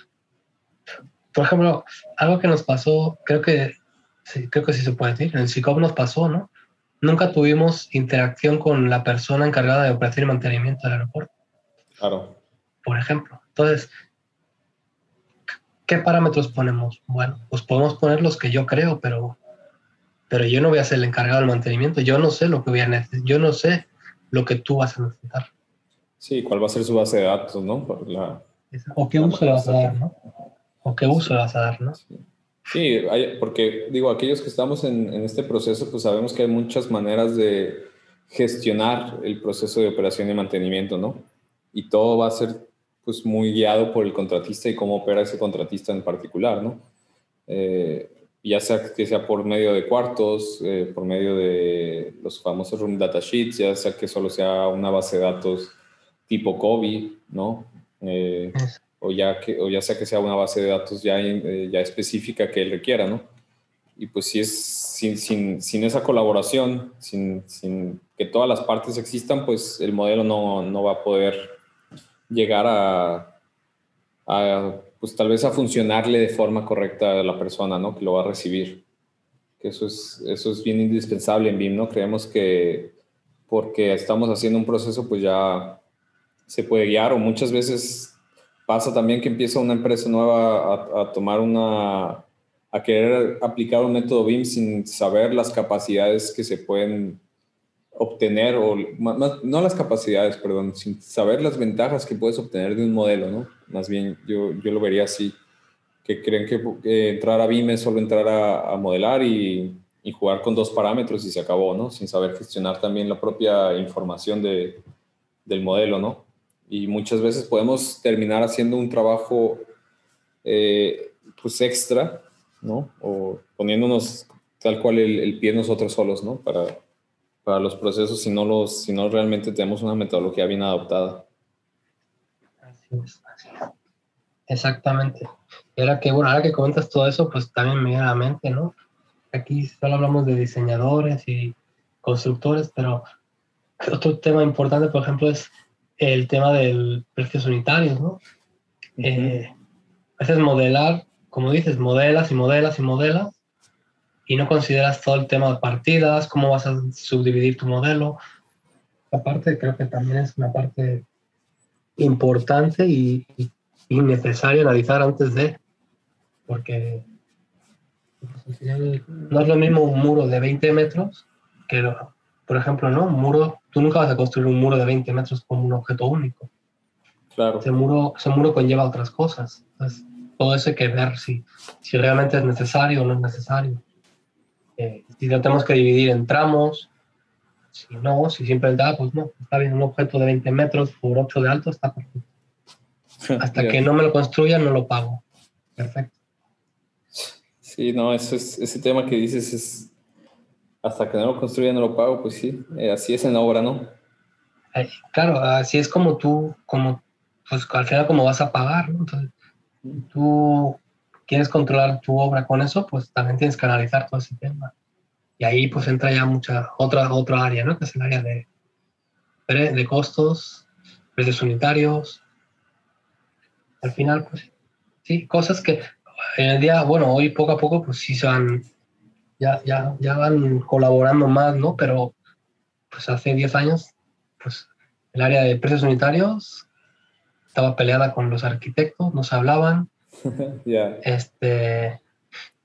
Speaker 2: por ejemplo, algo que nos pasó, creo que sí, creo que sí se puede decir, en el SICOP nos pasó, ¿no? Nunca tuvimos interacción con la persona encargada de operación y mantenimiento del aeropuerto.
Speaker 1: Claro.
Speaker 2: Por ejemplo. Entonces, ¿qué parámetros ponemos? Bueno, pues podemos poner los que yo creo, pero pero yo no voy a ser el encargado del mantenimiento, yo no sé lo que voy a necesitar, yo no sé lo que tú vas a necesitar.
Speaker 1: Sí, cuál va a ser su base de datos, ¿no?
Speaker 2: o qué uso le vas a dar, ¿no? O qué uso le vas a dar, ¿no?
Speaker 1: Sí, porque digo, aquellos que estamos en, en, este proceso, pues sabemos que hay muchas maneras de gestionar el proceso de operación y mantenimiento, ¿no? Y todo va a ser pues muy guiado por el contratista y cómo opera ese contratista en particular, ¿no? Eh, ya sea que sea por medio de cuartos, eh, por medio de los famosos room data sheets, ya sea que solo sea una base de datos tipo COVID, ¿no? Eh, o, ya que, o ya sea que sea una base de datos ya, eh, ya específica que él requiera, ¿no? Y pues si es sin, sin, sin esa colaboración, sin, sin, que todas las partes existan, pues el modelo no, no va a poder llegar a, a pues tal vez a funcionarle de forma correcta a la persona, ¿no? Que lo va a recibir. Que eso es, eso es bien indispensable en BIM, ¿no? Creemos que porque estamos haciendo un proceso, pues ya se puede guiar o muchas veces pasa también que empieza una empresa nueva a, a tomar una, a querer aplicar un método BIM sin saber las capacidades que se pueden obtener, o no las capacidades, perdón, sin saber las ventajas que puedes obtener de un modelo, ¿no? Más bien yo, yo lo vería así, que creen que entrar a BIM es solo entrar a, modelar y, y, jugar con dos parámetros y se acabó, ¿no? Sin saber gestionar también la propia información de, del modelo, ¿no? Y muchas veces podemos terminar haciendo un trabajo eh, pues extra, ¿no? O poniéndonos tal cual el, el pie nosotros solos, ¿no? Para, para los procesos si no, los, si no realmente tenemos una metodología bien adoptada.
Speaker 2: Así es, así Exactamente. Era que, bueno, ahora que comentas todo eso, pues también me viene a la mente, ¿no? Aquí solo hablamos de diseñadores y constructores, pero otro tema importante, por ejemplo, es el tema del precios unitarios, ¿no? Eh, a veces modelar, como dices, modelas y modelas y modelas, y no consideras todo el tema de partidas, cómo vas a subdividir tu modelo. Aparte, creo que también es una parte importante y, y necesaria analizar antes de, porque no es lo mismo un muro de 20 metros que, por ejemplo, ¿no? Un muro, tú nunca vas a construir un muro de 20 metros como un objeto único.
Speaker 1: Claro.
Speaker 2: Ese muro, ese muro conlleva otras cosas. Entonces, todo eso hay que ver si, si realmente es necesario o no es necesario. Eh, si lo tenemos que dividir en tramos, si no, si siempre da, pues no, está bien, un objeto de 20 metros por 8 de alto está perfecto. Hasta que no me lo construyan, no lo pago. Perfecto.
Speaker 1: Sí, no, eso es, ese tema que dices es, hasta que no lo construyan, no lo pago, pues sí, eh, así es en la obra, ¿no?
Speaker 2: claro, así es como tú, como, pues al final como vas a pagar, ¿no? Entonces, tú quieres controlar tu obra con eso, pues también tienes que analizar todo ese tema. Y ahí pues entra ya mucha otra, otra área, ¿no? Que es el área de, de costos, precios unitarios. Al final, pues sí, cosas que en el día, bueno, hoy poco a poco pues sí se van, ya, ya, ya van colaborando más, ¿no? Pero pues hace 10 años, pues el área de precios unitarios estaba peleada con los arquitectos, no se hablaban. Este,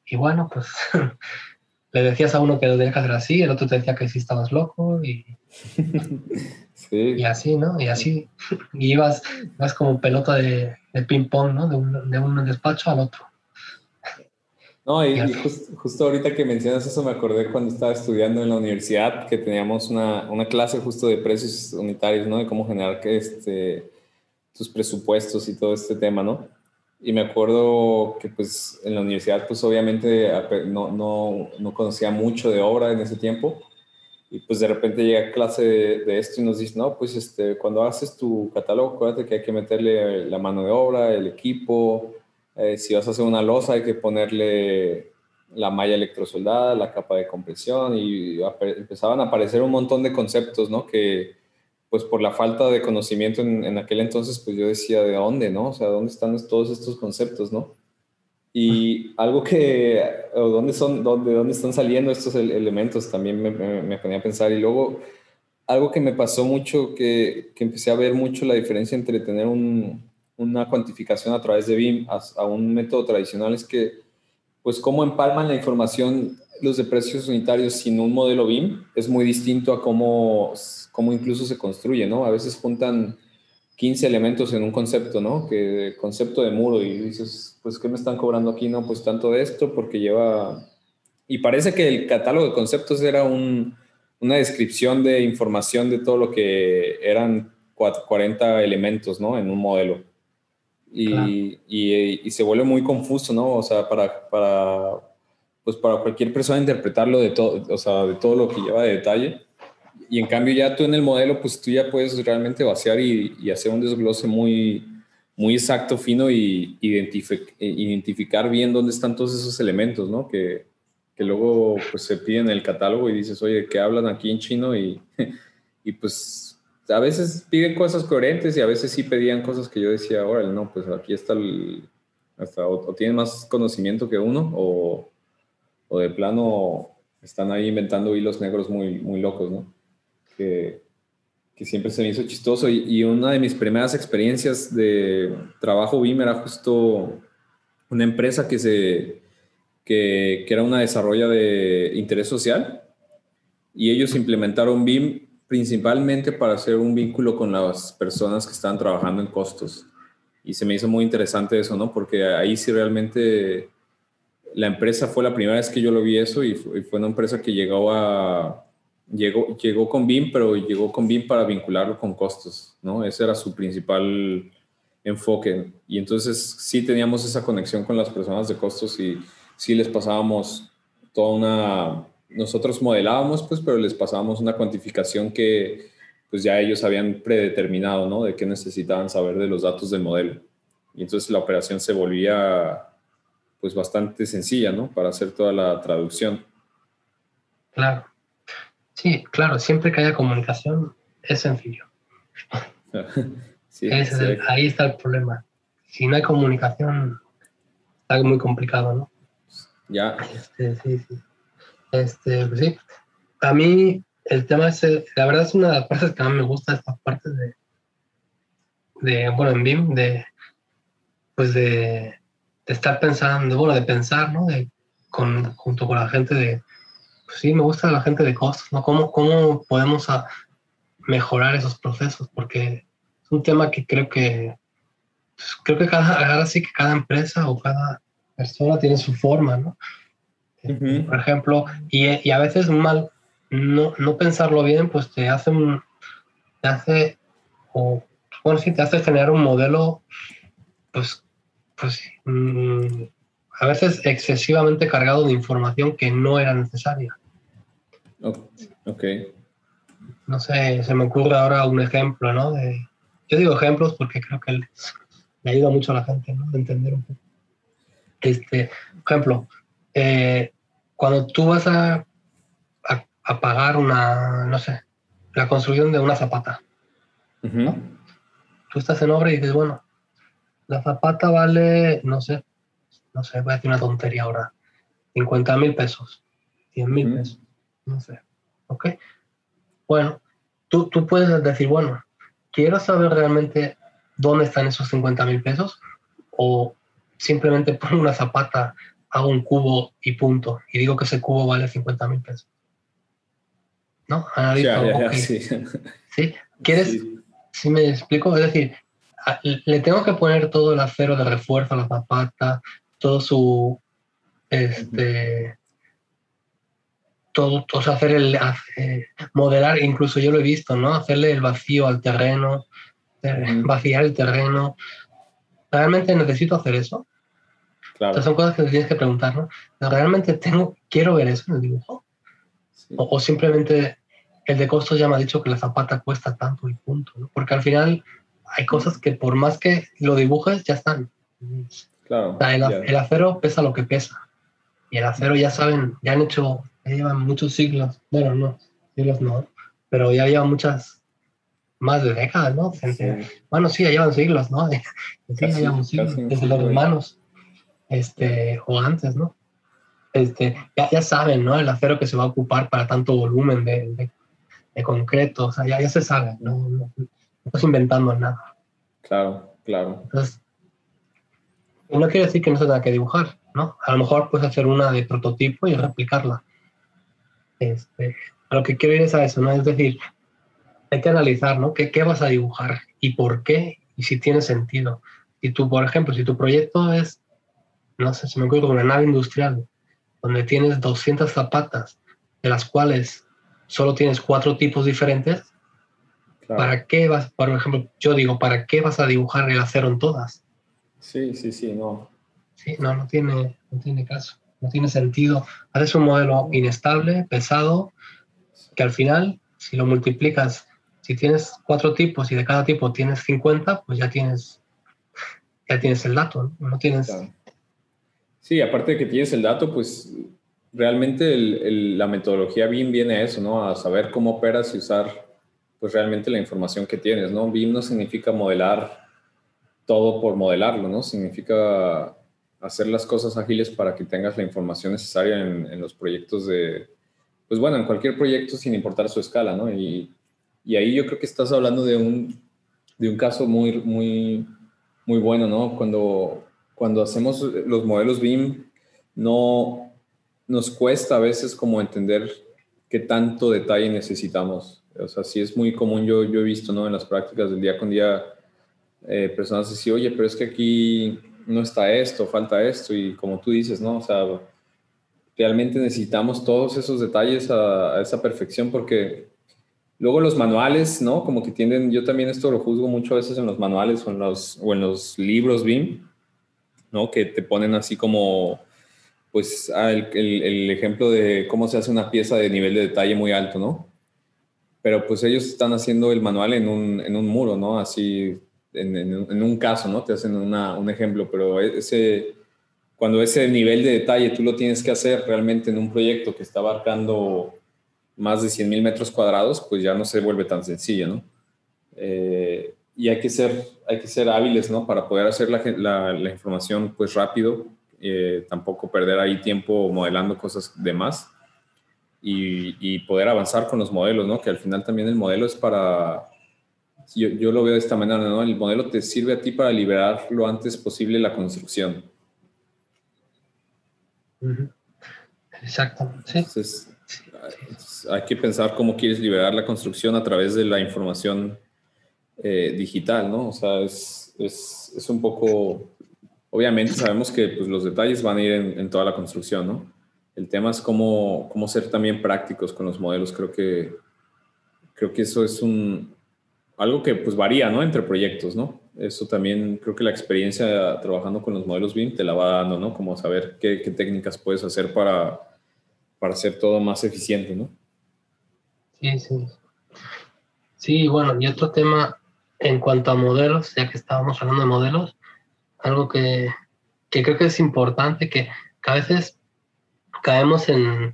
Speaker 2: y bueno, pues le decías a uno que lo tenías que hacer así, el otro te decía que sí estabas loco y, y así, ¿no? Y así, y ibas, ibas como pelota de, de ping-pong, ¿no? De un, de un despacho al otro.
Speaker 1: No, y, justo ahorita que mencionas eso me acordé cuando estaba estudiando en la universidad que teníamos una, una clase justo de precios unitarios, ¿no? De cómo generar que este, tus presupuestos y todo este tema, ¿no? Y me acuerdo que pues en la universidad pues obviamente no, no, no conocía mucho de obra en ese tiempo y pues de repente llega clase de, de, esto y nos dice, no, pues este, cuando haces tu catálogo, acuérdate que hay que meterle la mano de obra, el equipo, eh, si vas a hacer una losa hay que ponerle la malla electrosoldada, la capa de compresión y empezaban a aparecer un montón de conceptos, ¿no? Que pues por la falta de conocimiento en, aquel entonces, pues yo decía, ¿de dónde, no? O sea, ¿dónde están todos estos conceptos, no? Y algo que, ¿dónde, son, dónde, dónde están saliendo estos elementos? También me, me, ponía a pensar. Y luego, algo que me pasó mucho, que, que empecé a ver mucho la diferencia entre tener un, una cuantificación a través de BIM a, un método tradicional es que, pues, cómo empalman la información los de precios unitarios sin un modelo BIM es muy distinto a cómo, cómo incluso se construye, ¿no? A veces juntan 15 elementos en un concepto, ¿no? Que concepto de muro y dices, pues, ¿qué me están cobrando aquí? No, pues tanto de esto porque lleva... Y parece que el catálogo de conceptos era un, una descripción de información de todo lo que eran 40 elementos, ¿no? En un modelo y, y, se vuelve muy confuso, ¿no? O sea, para, para, pues para cualquier persona interpretarlo de todo, o sea, de todo lo que lleva de detalle. Y en cambio ya tú en el modelo, pues tú ya puedes realmente vaciar y, y hacer un desglose muy, muy exacto, fino y identificar bien dónde están todos esos elementos, ¿no? Que, que luego pues se piden en el catálogo y dices, oye, ¿qué hablan aquí en chino? Y, y pues a veces piden cosas coherentes y a veces sí pedían cosas que yo decía, órale, no, pues aquí está el, hasta o, tienen más conocimiento que uno o, o, de plano están ahí inventando hilos negros muy, muy locos, ¿no? Que, que siempre se me hizo chistoso y, y, una de mis primeras experiencias de trabajo BIM era justo una empresa que se que, que era una desarrolla de interés social y ellos implementaron BIM principalmente para hacer un vínculo con las personas que están trabajando en costos. Y se me hizo muy interesante eso, ¿no? Porque ahí sí realmente la empresa fue la primera vez que yo lo vi eso y fue, una empresa que llegó a... Llegó, llegó con BIM, pero llegó con BIM para vincularlo con costos, ¿no? Ese era su principal enfoque. Y entonces sí teníamos esa conexión con las personas de costos y sí les pasábamos toda una nosotros modelábamos, pues, pero les pasábamos una cuantificación que pues ya ellos habían predeterminado, ¿no? De qué necesitaban saber de los datos del modelo. Y entonces la operación se volvía pues bastante sencilla, ¿no? Para hacer toda la traducción.
Speaker 2: Claro. Sí, claro, siempre que haya comunicación es sencillo. sí, ahí está el problema. Si no hay comunicación, está muy complicado, ¿no?
Speaker 1: Ya.
Speaker 2: Este, sí, sí. Este, pues sí, a mí el tema es, la verdad es una de las partes que más me gusta, esta parte de, de bueno, en BIM, de, pues de, estar pensando, bueno, de pensar, ¿no? De, con, junto con la gente de, pues sí, me gusta la gente de costos, ¿no? ¿Cómo, cómo podemos mejorar esos procesos? Porque es un tema que creo que, pues creo que cada, ahora sí que cada empresa o cada persona tiene su forma, ¿no? Por ejemplo, y, a veces mal, no, no, pensarlo bien, pues te hace, te hace, o bueno, sí, te hace generar un modelo, pues, pues mm, a veces excesivamente cargado de información que no era necesaria.
Speaker 1: Ok.
Speaker 2: No sé, se me ocurre ahora un ejemplo, ¿no? De, yo digo ejemplos porque creo que le ayuda mucho a la gente, ¿no? De entender un poco. Este, ejemplo, eh, cuando tú vas a, a pagar una, no sé, la construcción de una zapata. Tú estás en obra y dices, bueno, la zapata vale, no sé, no sé, voy a decir una tontería ahora, 50 mil pesos, 100 mil pesos, no sé, ¿ok? Bueno, tú, tú puedes decir, bueno, quiero saber realmente dónde están esos 50 mil pesos o simplemente pongo una zapata, hago un cubo y punto, y digo que ese cubo vale 50 mil pesos. ¿No? sí. sí. ¿Quieres? Sí. me explico? Es decir, le tengo que poner todo el acero de refuerzo a la zapata, todo su, este, todo, o sea, hacer el, modelar, incluso yo lo he visto, ¿no? Hacerle el vacío al terreno, eh, vaciar el terreno. ¿Realmente necesito hacer eso? Claro. son cosas que te tienes que preguntar, ¿no? ¿Realmente tengo, quiero ver eso en el dibujo? O, simplemente el de costos ya me ha dicho que la zapata cuesta tanto y punto, ¿no? Porque al final hay cosas que por más que lo dibujes, ya están. Claro. el, acero pesa lo que pesa. Y el acero ya saben, ya han hecho, ya llevan muchos siglos. Bueno, no, siglos no, pero ya llevan muchas, más de décadas, ¿no? Bueno, sí, ya llevan siglos, ¿no? Sí, ya llevan siglos, desde los romanos, este, o antes, ¿no? Este, ya, ya, saben, ¿no? El acero que se va a ocupar para tanto volumen de, de, concreto, o sea, ya, ya se sabe, ¿no? no estás inventando nada.
Speaker 1: Claro, claro.
Speaker 2: Entonces, no quiere decir que no se tenga que dibujar, ¿no? A lo mejor puedes hacer una de prototipo y replicarla. Este, a lo que quiero ir es a eso, ¿no? Es decir, hay que analizar, ¿no? ¿Qué, ¿Qué, vas a dibujar y por qué y si tiene sentido? Si tú, por ejemplo, si tu proyecto es, no sé, se me ocurre una nave industrial donde tienes 200 zapatas, de las cuales solo tienes cuatro tipos diferentes, ¿Para qué vas, por ejemplo, yo digo, ¿para qué vas a dibujar el acero en todas?
Speaker 1: Sí, sí, sí, no.
Speaker 2: Sí, no, no tiene, no tiene caso, no tiene sentido. Haces un modelo inestable, pesado, que al final, si lo multiplicas, si tienes cuatro tipos y de cada tipo tienes 50, pues ya tienes, ya tienes el dato, no, tienes...
Speaker 1: Sí, aparte de que tienes el dato, pues realmente la metodología BIM viene a eso, ¿no? A saber cómo operas y usar pues realmente la información que tienes, ¿no? BIM no significa modelar todo por modelarlo, ¿no? Significa hacer las cosas ágiles para que tengas la información necesaria en, los proyectos de, pues bueno, en cualquier proyecto sin importar su escala, ¿no? Y, y, ahí yo creo que estás hablando de un, de un caso muy, muy, muy bueno, ¿no? Cuando, cuando hacemos los modelos BIM, no nos cuesta a veces como entender qué tanto detalle necesitamos o sea, sí es muy común, yo, yo he visto, ¿no? En las prácticas del día con día, eh, personas decir, oye, pero es que aquí no está esto, falta esto, y como tú dices, ¿no? O sea, realmente necesitamos todos esos detalles a, esa perfección porque luego los manuales, ¿no? Como que tienden, yo también esto lo juzgo mucho a veces en los manuales o en los, o en los libros BIM, ¿no? Que te ponen así como, pues, ah, el, ejemplo de cómo se hace una pieza de nivel de detalle muy alto, ¿no? pero pues ellos están haciendo el manual en un, en un muro, ¿no? Así, en, en, un caso, ¿no? Te hacen una, un ejemplo, pero ese, cuando ese nivel de detalle tú lo tienes que hacer realmente en un proyecto que está abarcando más de 100 mil metros cuadrados, pues ya no se vuelve tan sencillo, ¿no? Eh, y hay que, ser, hay que ser hábiles, ¿no? Para poder hacer la, la, la información pues rápido, eh, tampoco perder ahí tiempo modelando cosas de más y, poder avanzar con los modelos, ¿no? Que al final también el modelo es para, yo, yo, lo veo de esta manera, ¿no? El modelo te sirve a ti para liberar lo antes posible la construcción.
Speaker 2: Exacto, sí. Entonces,
Speaker 1: hay que pensar cómo quieres liberar la construcción a través de la información eh, digital, ¿no? O sea, es, es, es, un poco, obviamente sabemos que pues, los detalles van a ir en, toda la construcción, ¿no? El tema es cómo, cómo ser también prácticos con los modelos. Creo que, creo que eso es un, algo que pues varía, ¿no? Entre proyectos, ¿no? Eso también creo que la experiencia trabajando con los modelos BIM te la va dando, ¿no? Como saber qué, qué técnicas puedes hacer para, para hacer todo más eficiente, ¿no?
Speaker 2: Sí, sí. Sí, bueno, y otro tema en cuanto a modelos, ya que estábamos hablando de modelos, algo que, que creo que es importante, que, que a veces caemos en,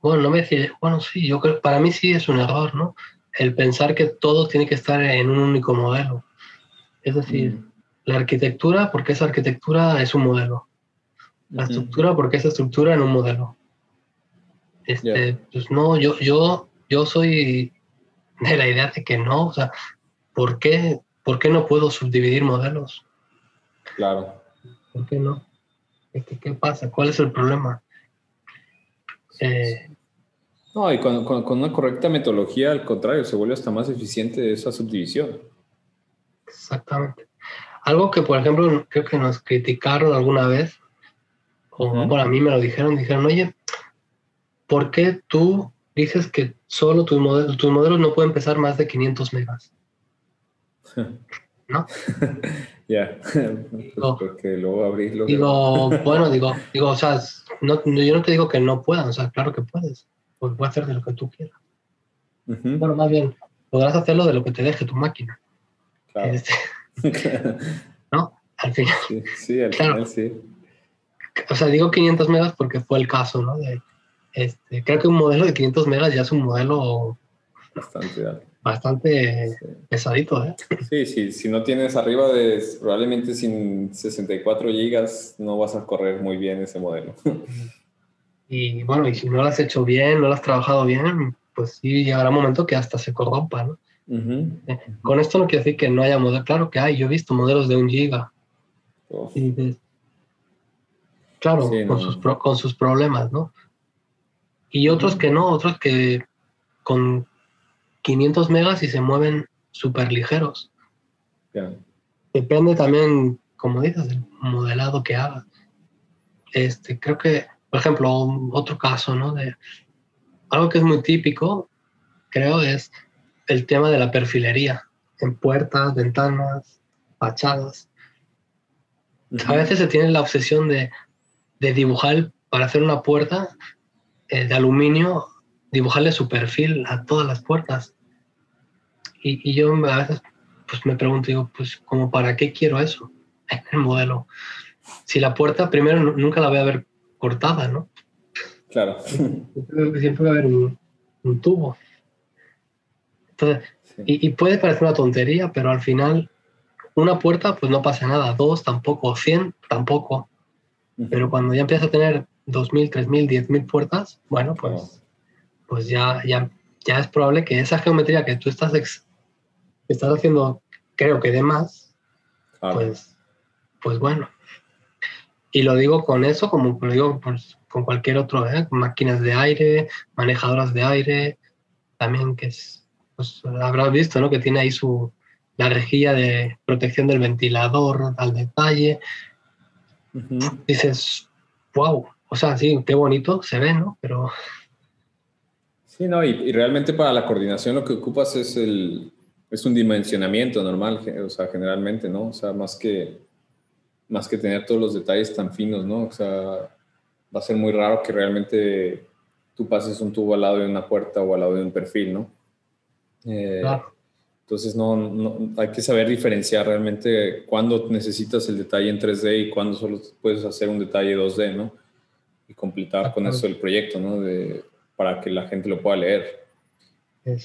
Speaker 2: bueno, no me decía, bueno, sí, yo creo, para mí sí es un error, ¿no? El pensar que todo tiene que estar en un único modelo. Es decir, mm. la arquitectura, porque esa arquitectura es un modelo. La estructura, porque esa estructura en un modelo. Este, Pues no, yo, yo, yo soy de la idea de que no, o sea, ¿por qué, ¿por qué no puedo subdividir modelos?
Speaker 1: Claro.
Speaker 2: ¿Por qué no? ¿Qué, qué pasa? ¿Cuál es el problema?
Speaker 1: Eh, no, y con, con, una correcta metodología, al contrario, se vuelve hasta más eficiente esa subdivisión.
Speaker 2: Exactamente. Algo que, por ejemplo, creo que nos criticaron alguna vez, o bueno, a mí me lo dijeron, dijeron, oye, ¿por qué tú dices que solo tus modelos, tus modelos no pueden pesar más de 500 megas? ¿No?
Speaker 1: Ya, porque luego abrirlo.
Speaker 2: Digo, bueno, digo, digo, o sea, no, yo no te digo que no puedan, o sea, claro que puedes, voy a hacer de lo que tú quieras. Bueno, más bien, podrás hacerlo de lo que te deje tu máquina. Claro. Este, ¿No? Al final.
Speaker 1: Sí, al final sí.
Speaker 2: O sea, digo 500 megas porque fue el caso, ¿no? De, este, creo que un modelo de 500 megas ya es un modelo
Speaker 1: bastante,
Speaker 2: bastante pesadito, ¿eh?
Speaker 1: Sí, sí, si no tienes arriba de probablemente sin 64 gigas no vas a correr muy bien ese modelo.
Speaker 2: Y bueno, y si no lo has hecho bien, no lo has trabajado bien, pues sí llegará un momento que hasta se corrompa, ¿no? Eh, con esto no quiero decir que no haya modelos, claro que hay, yo he visto modelos de un giga. claro, con, sus con sus problemas, ¿no? Y otros que no, otros que con 500 megas y se mueven súper ligeros. Depende también, como dices, del modelado que hagas. Este, creo que, por ejemplo, otro caso, ¿no? De algo que es muy típico, creo, es el tema de la perfilería en puertas, ventanas, fachadas. A veces se tiene la obsesión de, dibujar para hacer una puerta eh, de aluminio, dibujarle su perfil a todas las puertas. Y, yo a veces pues me pregunto, digo, pues como para qué quiero eso, el modelo. Si la puerta primero nunca la voy a ver cortada, ¿no?
Speaker 1: Claro.
Speaker 2: Siempre va a haber un, un tubo y, puede parecer una tontería, pero al final una puerta pues no pasa nada, dos tampoco, cien tampoco. Pero cuando ya empiezas a tener dos mil, tres mil, diez mil puertas, bueno, pues, pues ya, ya, ya es probable que esa geometría que tú estás, estás haciendo, creo que de más, pues, pues bueno. Y lo digo con eso, como lo digo pues, con cualquier otro, ¿eh? máquinas de aire, manejadoras de aire, también que es pues habrás visto, ¿no? Que tiene ahí su, la rejilla de protección del ventilador al detalle. Dices, wow, o sea, sí, qué bonito se ve, ¿no? Pero...
Speaker 1: Sí, no, y, realmente para la coordinación lo que ocupas es el, es un dimensionamiento normal, o sea, generalmente, ¿no? O sea, más que, más que tener todos los detalles tan finos, ¿no? O sea, va a ser muy raro que realmente tú pases un tubo al lado de una puerta o al lado de un perfil, ¿no? Eh, entonces, no, hay que saber diferenciar realmente cuándo necesitas el detalle en 3D y cuándo solo puedes hacer un detalle 2D, ¿no? Y completar con eso el proyecto, ¿no? De, para que la gente lo pueda leer.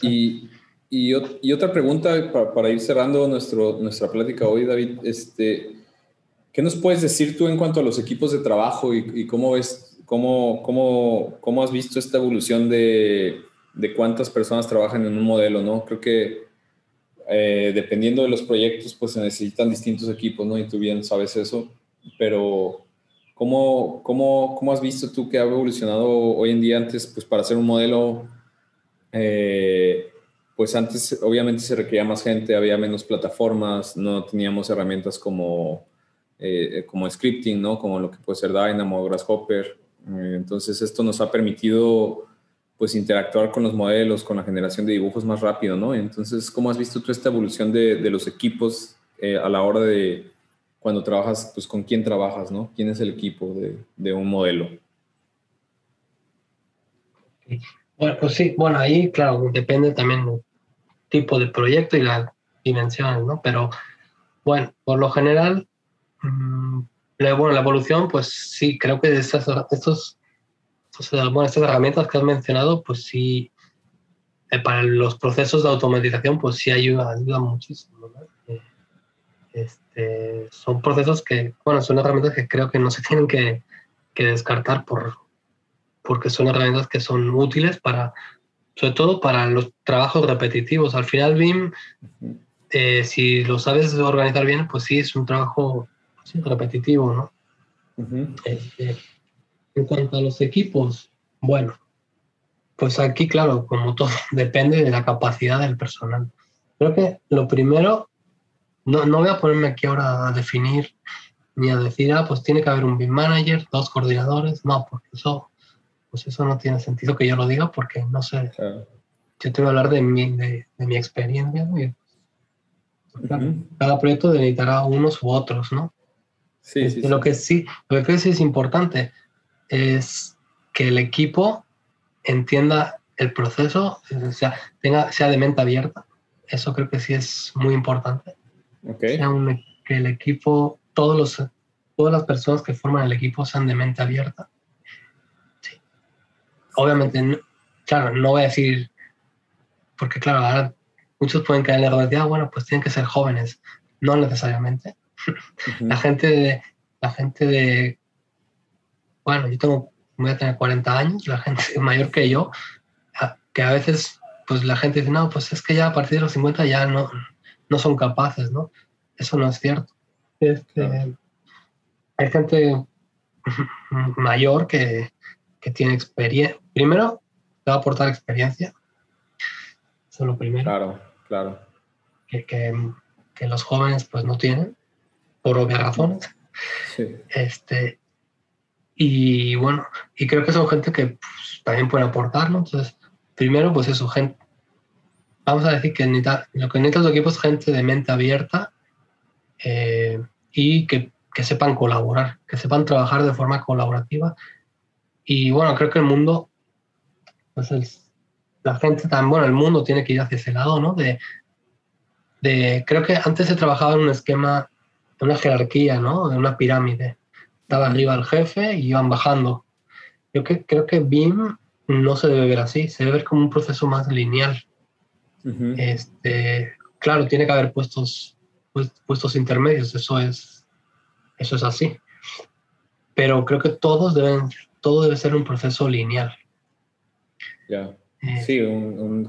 Speaker 1: Y, y, y, otra pregunta para, para, ir cerrando nuestro, nuestra plática hoy, David, este, ¿qué nos puedes decir tú en cuanto a los equipos de trabajo y, y cómo ves, cómo, cómo, cómo has visto esta evolución de, de cuántas personas trabajan en un modelo, ¿no? Creo que eh, dependiendo de los proyectos, pues se necesitan distintos equipos, ¿no? Y tú bien sabes eso, pero ¿cómo, cómo, cómo has visto tú que ha evolucionado hoy en día antes, pues para hacer un modelo, eh, pues antes obviamente se requería más gente, había menos plataformas, no teníamos herramientas como, eh, como scripting, ¿no? Como lo que puede ser Dynamo, Grasshopper. entonces esto nos ha permitido pues interactuar con los modelos, con la generación de dibujos más rápido, ¿no? Entonces, ¿cómo has visto tú esta evolución de, los equipos eh, a la hora de cuando trabajas, pues con quién trabajas, ¿no? ¿Quién es el equipo de, de un modelo?
Speaker 2: Bueno, pues sí, bueno, ahí, claro, depende también tipo de proyecto y la dimensión, ¿no? Pero, bueno, por lo general, mmm, la, bueno, la evolución, pues sí, creo que estos, estos bueno, estas herramientas que has mencionado, pues sí, eh, para los procesos de automatización, pues sí ayuda, ayuda muchísimo. Eh, este, son procesos que, bueno, son herramientas que creo que no se tienen que, que descartar por, porque son herramientas que son útiles para, sobre todo para los trabajos repetitivos. Al final, BIM, eh, si lo sabes organizar bien, pues sí, es un trabajo repetitivo, ¿no? Este, en cuanto a los equipos, bueno, pues aquí, claro, como todo, depende de la capacidad del personal. Creo que lo primero, no, no voy a ponerme aquí ahora a definir ni a decir, ah, pues tiene que haber un BIM manager, dos coordinadores, no, porque eso pues eso no tiene sentido que yo lo diga porque no sé. Yo te voy a hablar de mi, de, mi experiencia. Pues, cada proyecto necesitará unos u otros, ¿no? Sí, sí, Lo que sí, lo que creo que sí es importante es que el equipo entienda el proceso, o sea, tenga, sea de mente abierta. Eso creo que sí es muy importante. Okay. que el equipo, todos los, todas las personas que forman el equipo sean de mente abierta obviamente, claro, no voy a decir, porque claro, ahora muchos pueden caer en el error de, ah, bueno, pues tienen que ser jóvenes. No necesariamente. La gente de, la gente de, bueno, yo tengo, voy a tener 40 años, la gente mayor que yo, que a veces, pues la gente dice, no, pues es que ya a partir de los 50 ya no, no son capaces, ¿no? Eso no es cierto. Este, hay gente mayor que, que tiene experiencia. Primero, te va a aportar experiencia. Eso es lo primero.
Speaker 1: Claro, claro.
Speaker 2: Que, que, los jóvenes pues no tienen, por obvias razones. Sí. Este, y bueno, y creo que son gente que pues, también puede aportarlo. Entonces, primero, pues eso, gente. Vamos a decir que lo que necesita tu equipo es gente de mente abierta eh, y que, que sepan colaborar, que sepan trabajar de forma colaborativa y bueno, creo que el mundo, pues la gente también, bueno, el mundo tiene que ir hacia ese lado, ¿no? De, de, creo que antes se trabajaba en un esquema, en una jerarquía, ¿no? De una pirámide. Estaba arriba el jefe y iban bajando. Yo que, creo que BIM no se debe ver así, se debe ver como un proceso más lineal. este, claro, tiene que haber puestos, pues, puestos intermedios, eso es, eso es así. Pero creo que todos deben todo debe ser un proceso lineal.
Speaker 1: Ya. Eh, sí,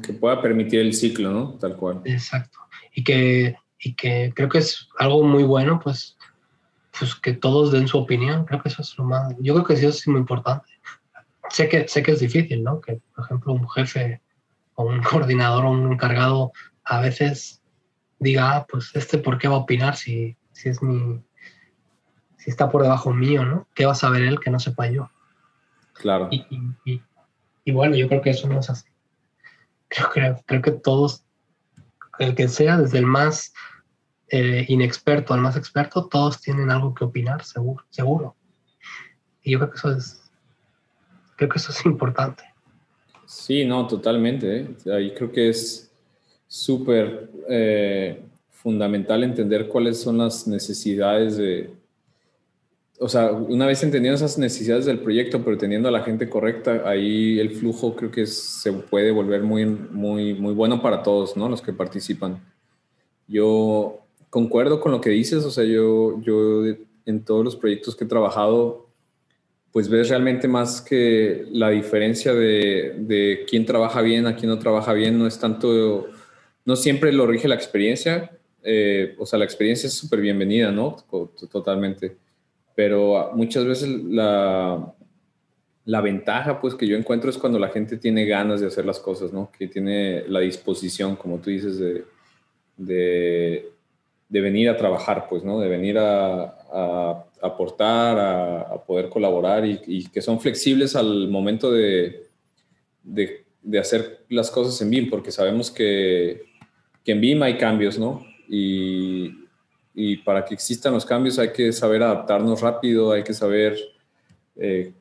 Speaker 1: que pueda permitir el ciclo, ¿no? Tal cual.
Speaker 2: Exacto. Y que, y que creo que es algo muy bueno, pues, pues que todos den su opinión. Creo que eso es lo más. Yo creo que sí es muy importante. Sé que, sé que es difícil, ¿no? Que, por ejemplo, un jefe o un coordinador o un encargado a veces diga, ah, pues este, ¿por qué va a opinar si, si es mi. si está por debajo mío, ¿no? ¿Qué va a saber él que no sepa yo?
Speaker 1: Claro.
Speaker 2: Y, bueno, yo creo que eso no es así. Creo, creo, que todos, el que sea, desde el más eh, inexperto al más experto, todos tienen algo que opinar, seguro, seguro. Y yo creo que eso es, creo que eso es importante.
Speaker 1: Sí, no, totalmente. ¿eh? Ahí creo que es súper eh, fundamental entender cuáles son las necesidades de, o sea, una vez entendiendo esas necesidades del proyecto, pero teniendo a la gente correcta, ahí el flujo creo que se puede volver muy, muy, muy bueno para todos, ¿no? Los que participan. Yo concuerdo con lo que dices, o sea, yo, yo en todos los proyectos que he trabajado, pues ves realmente más que la diferencia de, de quién trabaja bien a quién no trabaja bien, no es tanto, no siempre lo rige la experiencia, eh, o sea, la experiencia es súper bienvenida, ¿no? Totalmente pero muchas veces la, la ventaja pues que yo encuentro es cuando la gente tiene ganas de hacer las cosas, ¿no? Que tiene la disposición, como tú dices, de, de, de venir a trabajar, pues, ¿no? De venir a, a aportar, a, a, poder colaborar y, y, que son flexibles al momento de, de, de, hacer las cosas en BIM, porque sabemos que, que en BIM hay cambios, ¿no? Y, y para que existan los cambios hay que saber adaptarnos rápido, hay que saber, eh,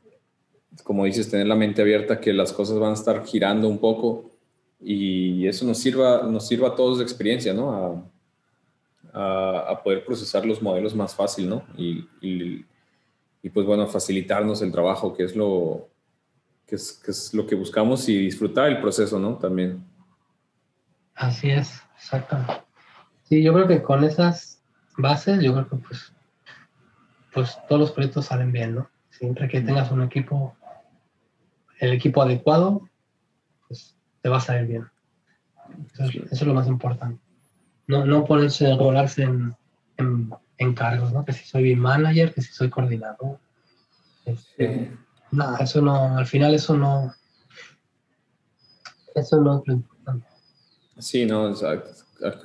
Speaker 1: como dices, tener la mente abierta que las cosas van a estar girando un poco y eso nos sirva, nos sirva a todos de experiencia, ¿no? A, a, poder procesar los modelos más fácil, ¿no? Y, y, pues bueno, facilitarnos el trabajo, que es lo, que es, que es lo que buscamos y disfrutar el proceso, ¿no? También.
Speaker 2: Así es, exactamente. Sí, yo creo que con esas bases, yo creo que pues, pues todos los proyectos salen bien, ¿no? Siempre que tengas un equipo, el equipo adecuado, pues te va a salir bien. Eso, es lo más importante. No, no ponerse, enrolarse en, en, cargos, ¿no? Que si soy manager, que si soy coordinador. Este, Nada, eso no, al final eso no, eso no es lo importante.
Speaker 1: Sí, no, exacto.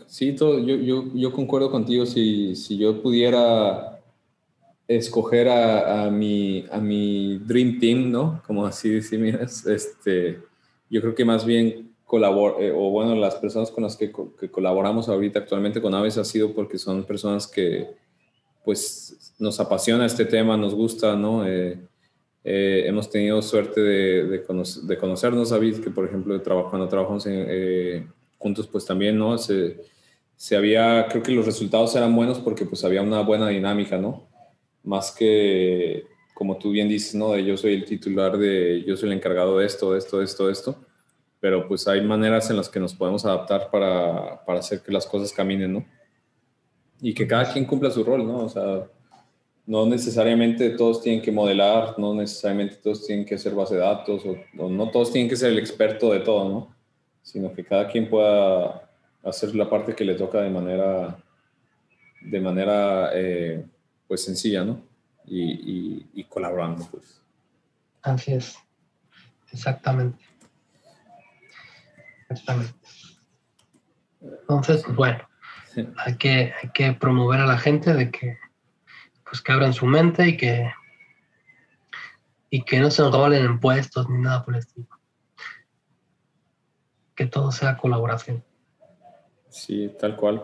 Speaker 1: Sí, todo, yo, yo, yo concuerdo contigo. Si, si yo pudiera escoger a, a, mi, a mi Dream Team, ¿no? Como así decimos, este, yo creo que más bien colabor, eh, o bueno, las personas con las que, que, colaboramos ahorita actualmente con Aves ha sido porque son personas que pues nos apasiona este tema, nos gusta, ¿no? Eh, eh, hemos tenido suerte de, de, de, conocernos, David, que por ejemplo cuando trabajamos en, juntos, pues también, ¿no? Se, se, había, creo que los resultados eran buenos porque pues había una buena dinámica, ¿no? Más que, como tú bien dices, ¿no? De yo soy el titular de, yo soy el encargado de esto, de esto, de esto, de esto. Pero pues hay maneras en las que nos podemos adaptar para, para hacer que las cosas caminen, ¿no? Y que cada quien cumpla su rol, ¿no? O sea, no necesariamente todos tienen que modelar, no necesariamente todos tienen que hacer base de datos, o, no todos tienen que ser el experto de todo, ¿no? Sino que cada quien pueda hacer la parte que le toca de manera, de manera eh, pues sencilla, ¿no? Y, y, colaborando, pues.
Speaker 2: Así es, exactamente. Exactamente. Entonces, bueno, hay que, hay que promover a la gente de que pues que abran su mente y que, y que no se enrolen en puestos ni nada por el estilo. Que todo sea colaboración.
Speaker 1: Sí, tal cual.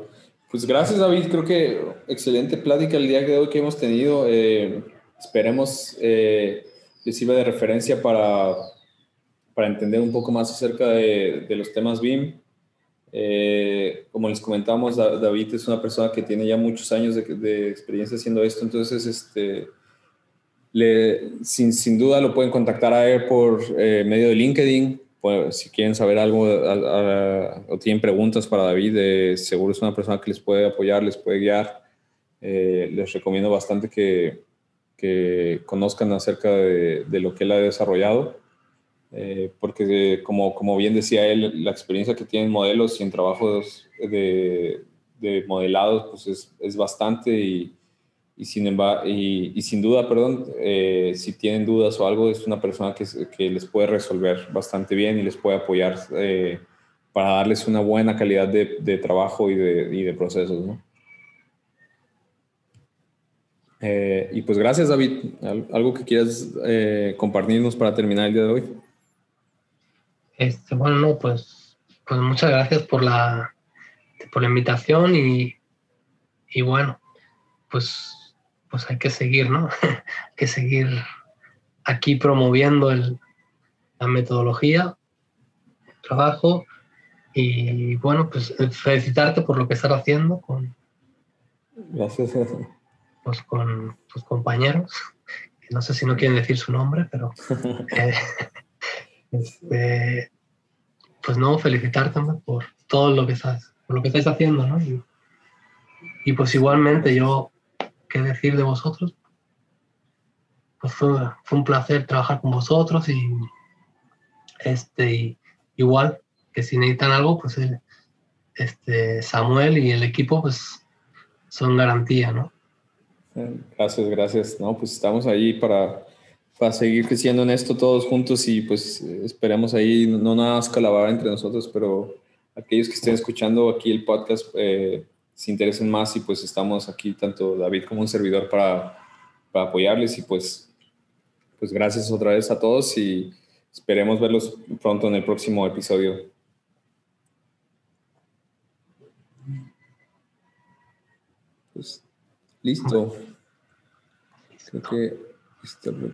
Speaker 1: Pues gracias David, creo que excelente plática el día de hoy que hemos tenido. Eh, esperemos eh, les sirva de referencia para, para entender un poco más acerca de, los temas BIM eh, como les comentamos, David es una persona que tiene ya muchos años de, experiencia haciendo esto, entonces este, le, sin, sin, duda lo pueden contactar a él por eh, medio de LinkedIn. Pues, si quieren saber algo o tienen preguntas para David, seguro es una persona que les puede apoyar, les puede guiar. Eh, les recomiendo bastante que, que conozcan acerca de, de, lo que él ha desarrollado. Eh, porque como, como bien decía él, la experiencia que tienen modelos y en trabajos de, de modelados pues es, es bastante y, y, sin embargo, y, sin duda, perdón, eh, si tienen dudas o algo, es una persona que, les puede resolver bastante bien y les puede apoyar eh, para darles una buena calidad de, trabajo y de, procesos, ¿no? y pues gracias, David. ¿Algo que quieras compartirnos para terminar el día de hoy?
Speaker 2: Este, bueno, no, pues, pues muchas gracias por la, por la invitación y, y bueno, pues, pues hay que seguir, ¿no? hay que seguir aquí promoviendo el, la metodología, el trabajo y bueno, pues felicitarte por lo que estás haciendo con,
Speaker 1: gracias.
Speaker 2: Pues con tus compañeros, no sé si no quieren decir su nombre, pero eh, este, pues no, felicitarte por todo lo que estás, por lo que estáis haciendo, ¿no? Y, pues igualmente yo, ¿qué decir de vosotros? Pues fue, un placer trabajar con vosotros y este, igual que si necesitan algo, pues este, Samuel y el equipo pues son garantía, ¿no?
Speaker 1: Gracias, gracias. No, pues estamos ahí para para seguir creciendo en esto todos juntos y pues esperemos ahí no nada más colaborar entre nosotros, pero aquellos que estén escuchando aquí el podcast eh, se interesen más y pues estamos aquí tanto David como un servidor para, para apoyarles y pues, pues gracias otra vez a todos y esperemos verlos pronto en el próximo episodio. Pues listo. Creo que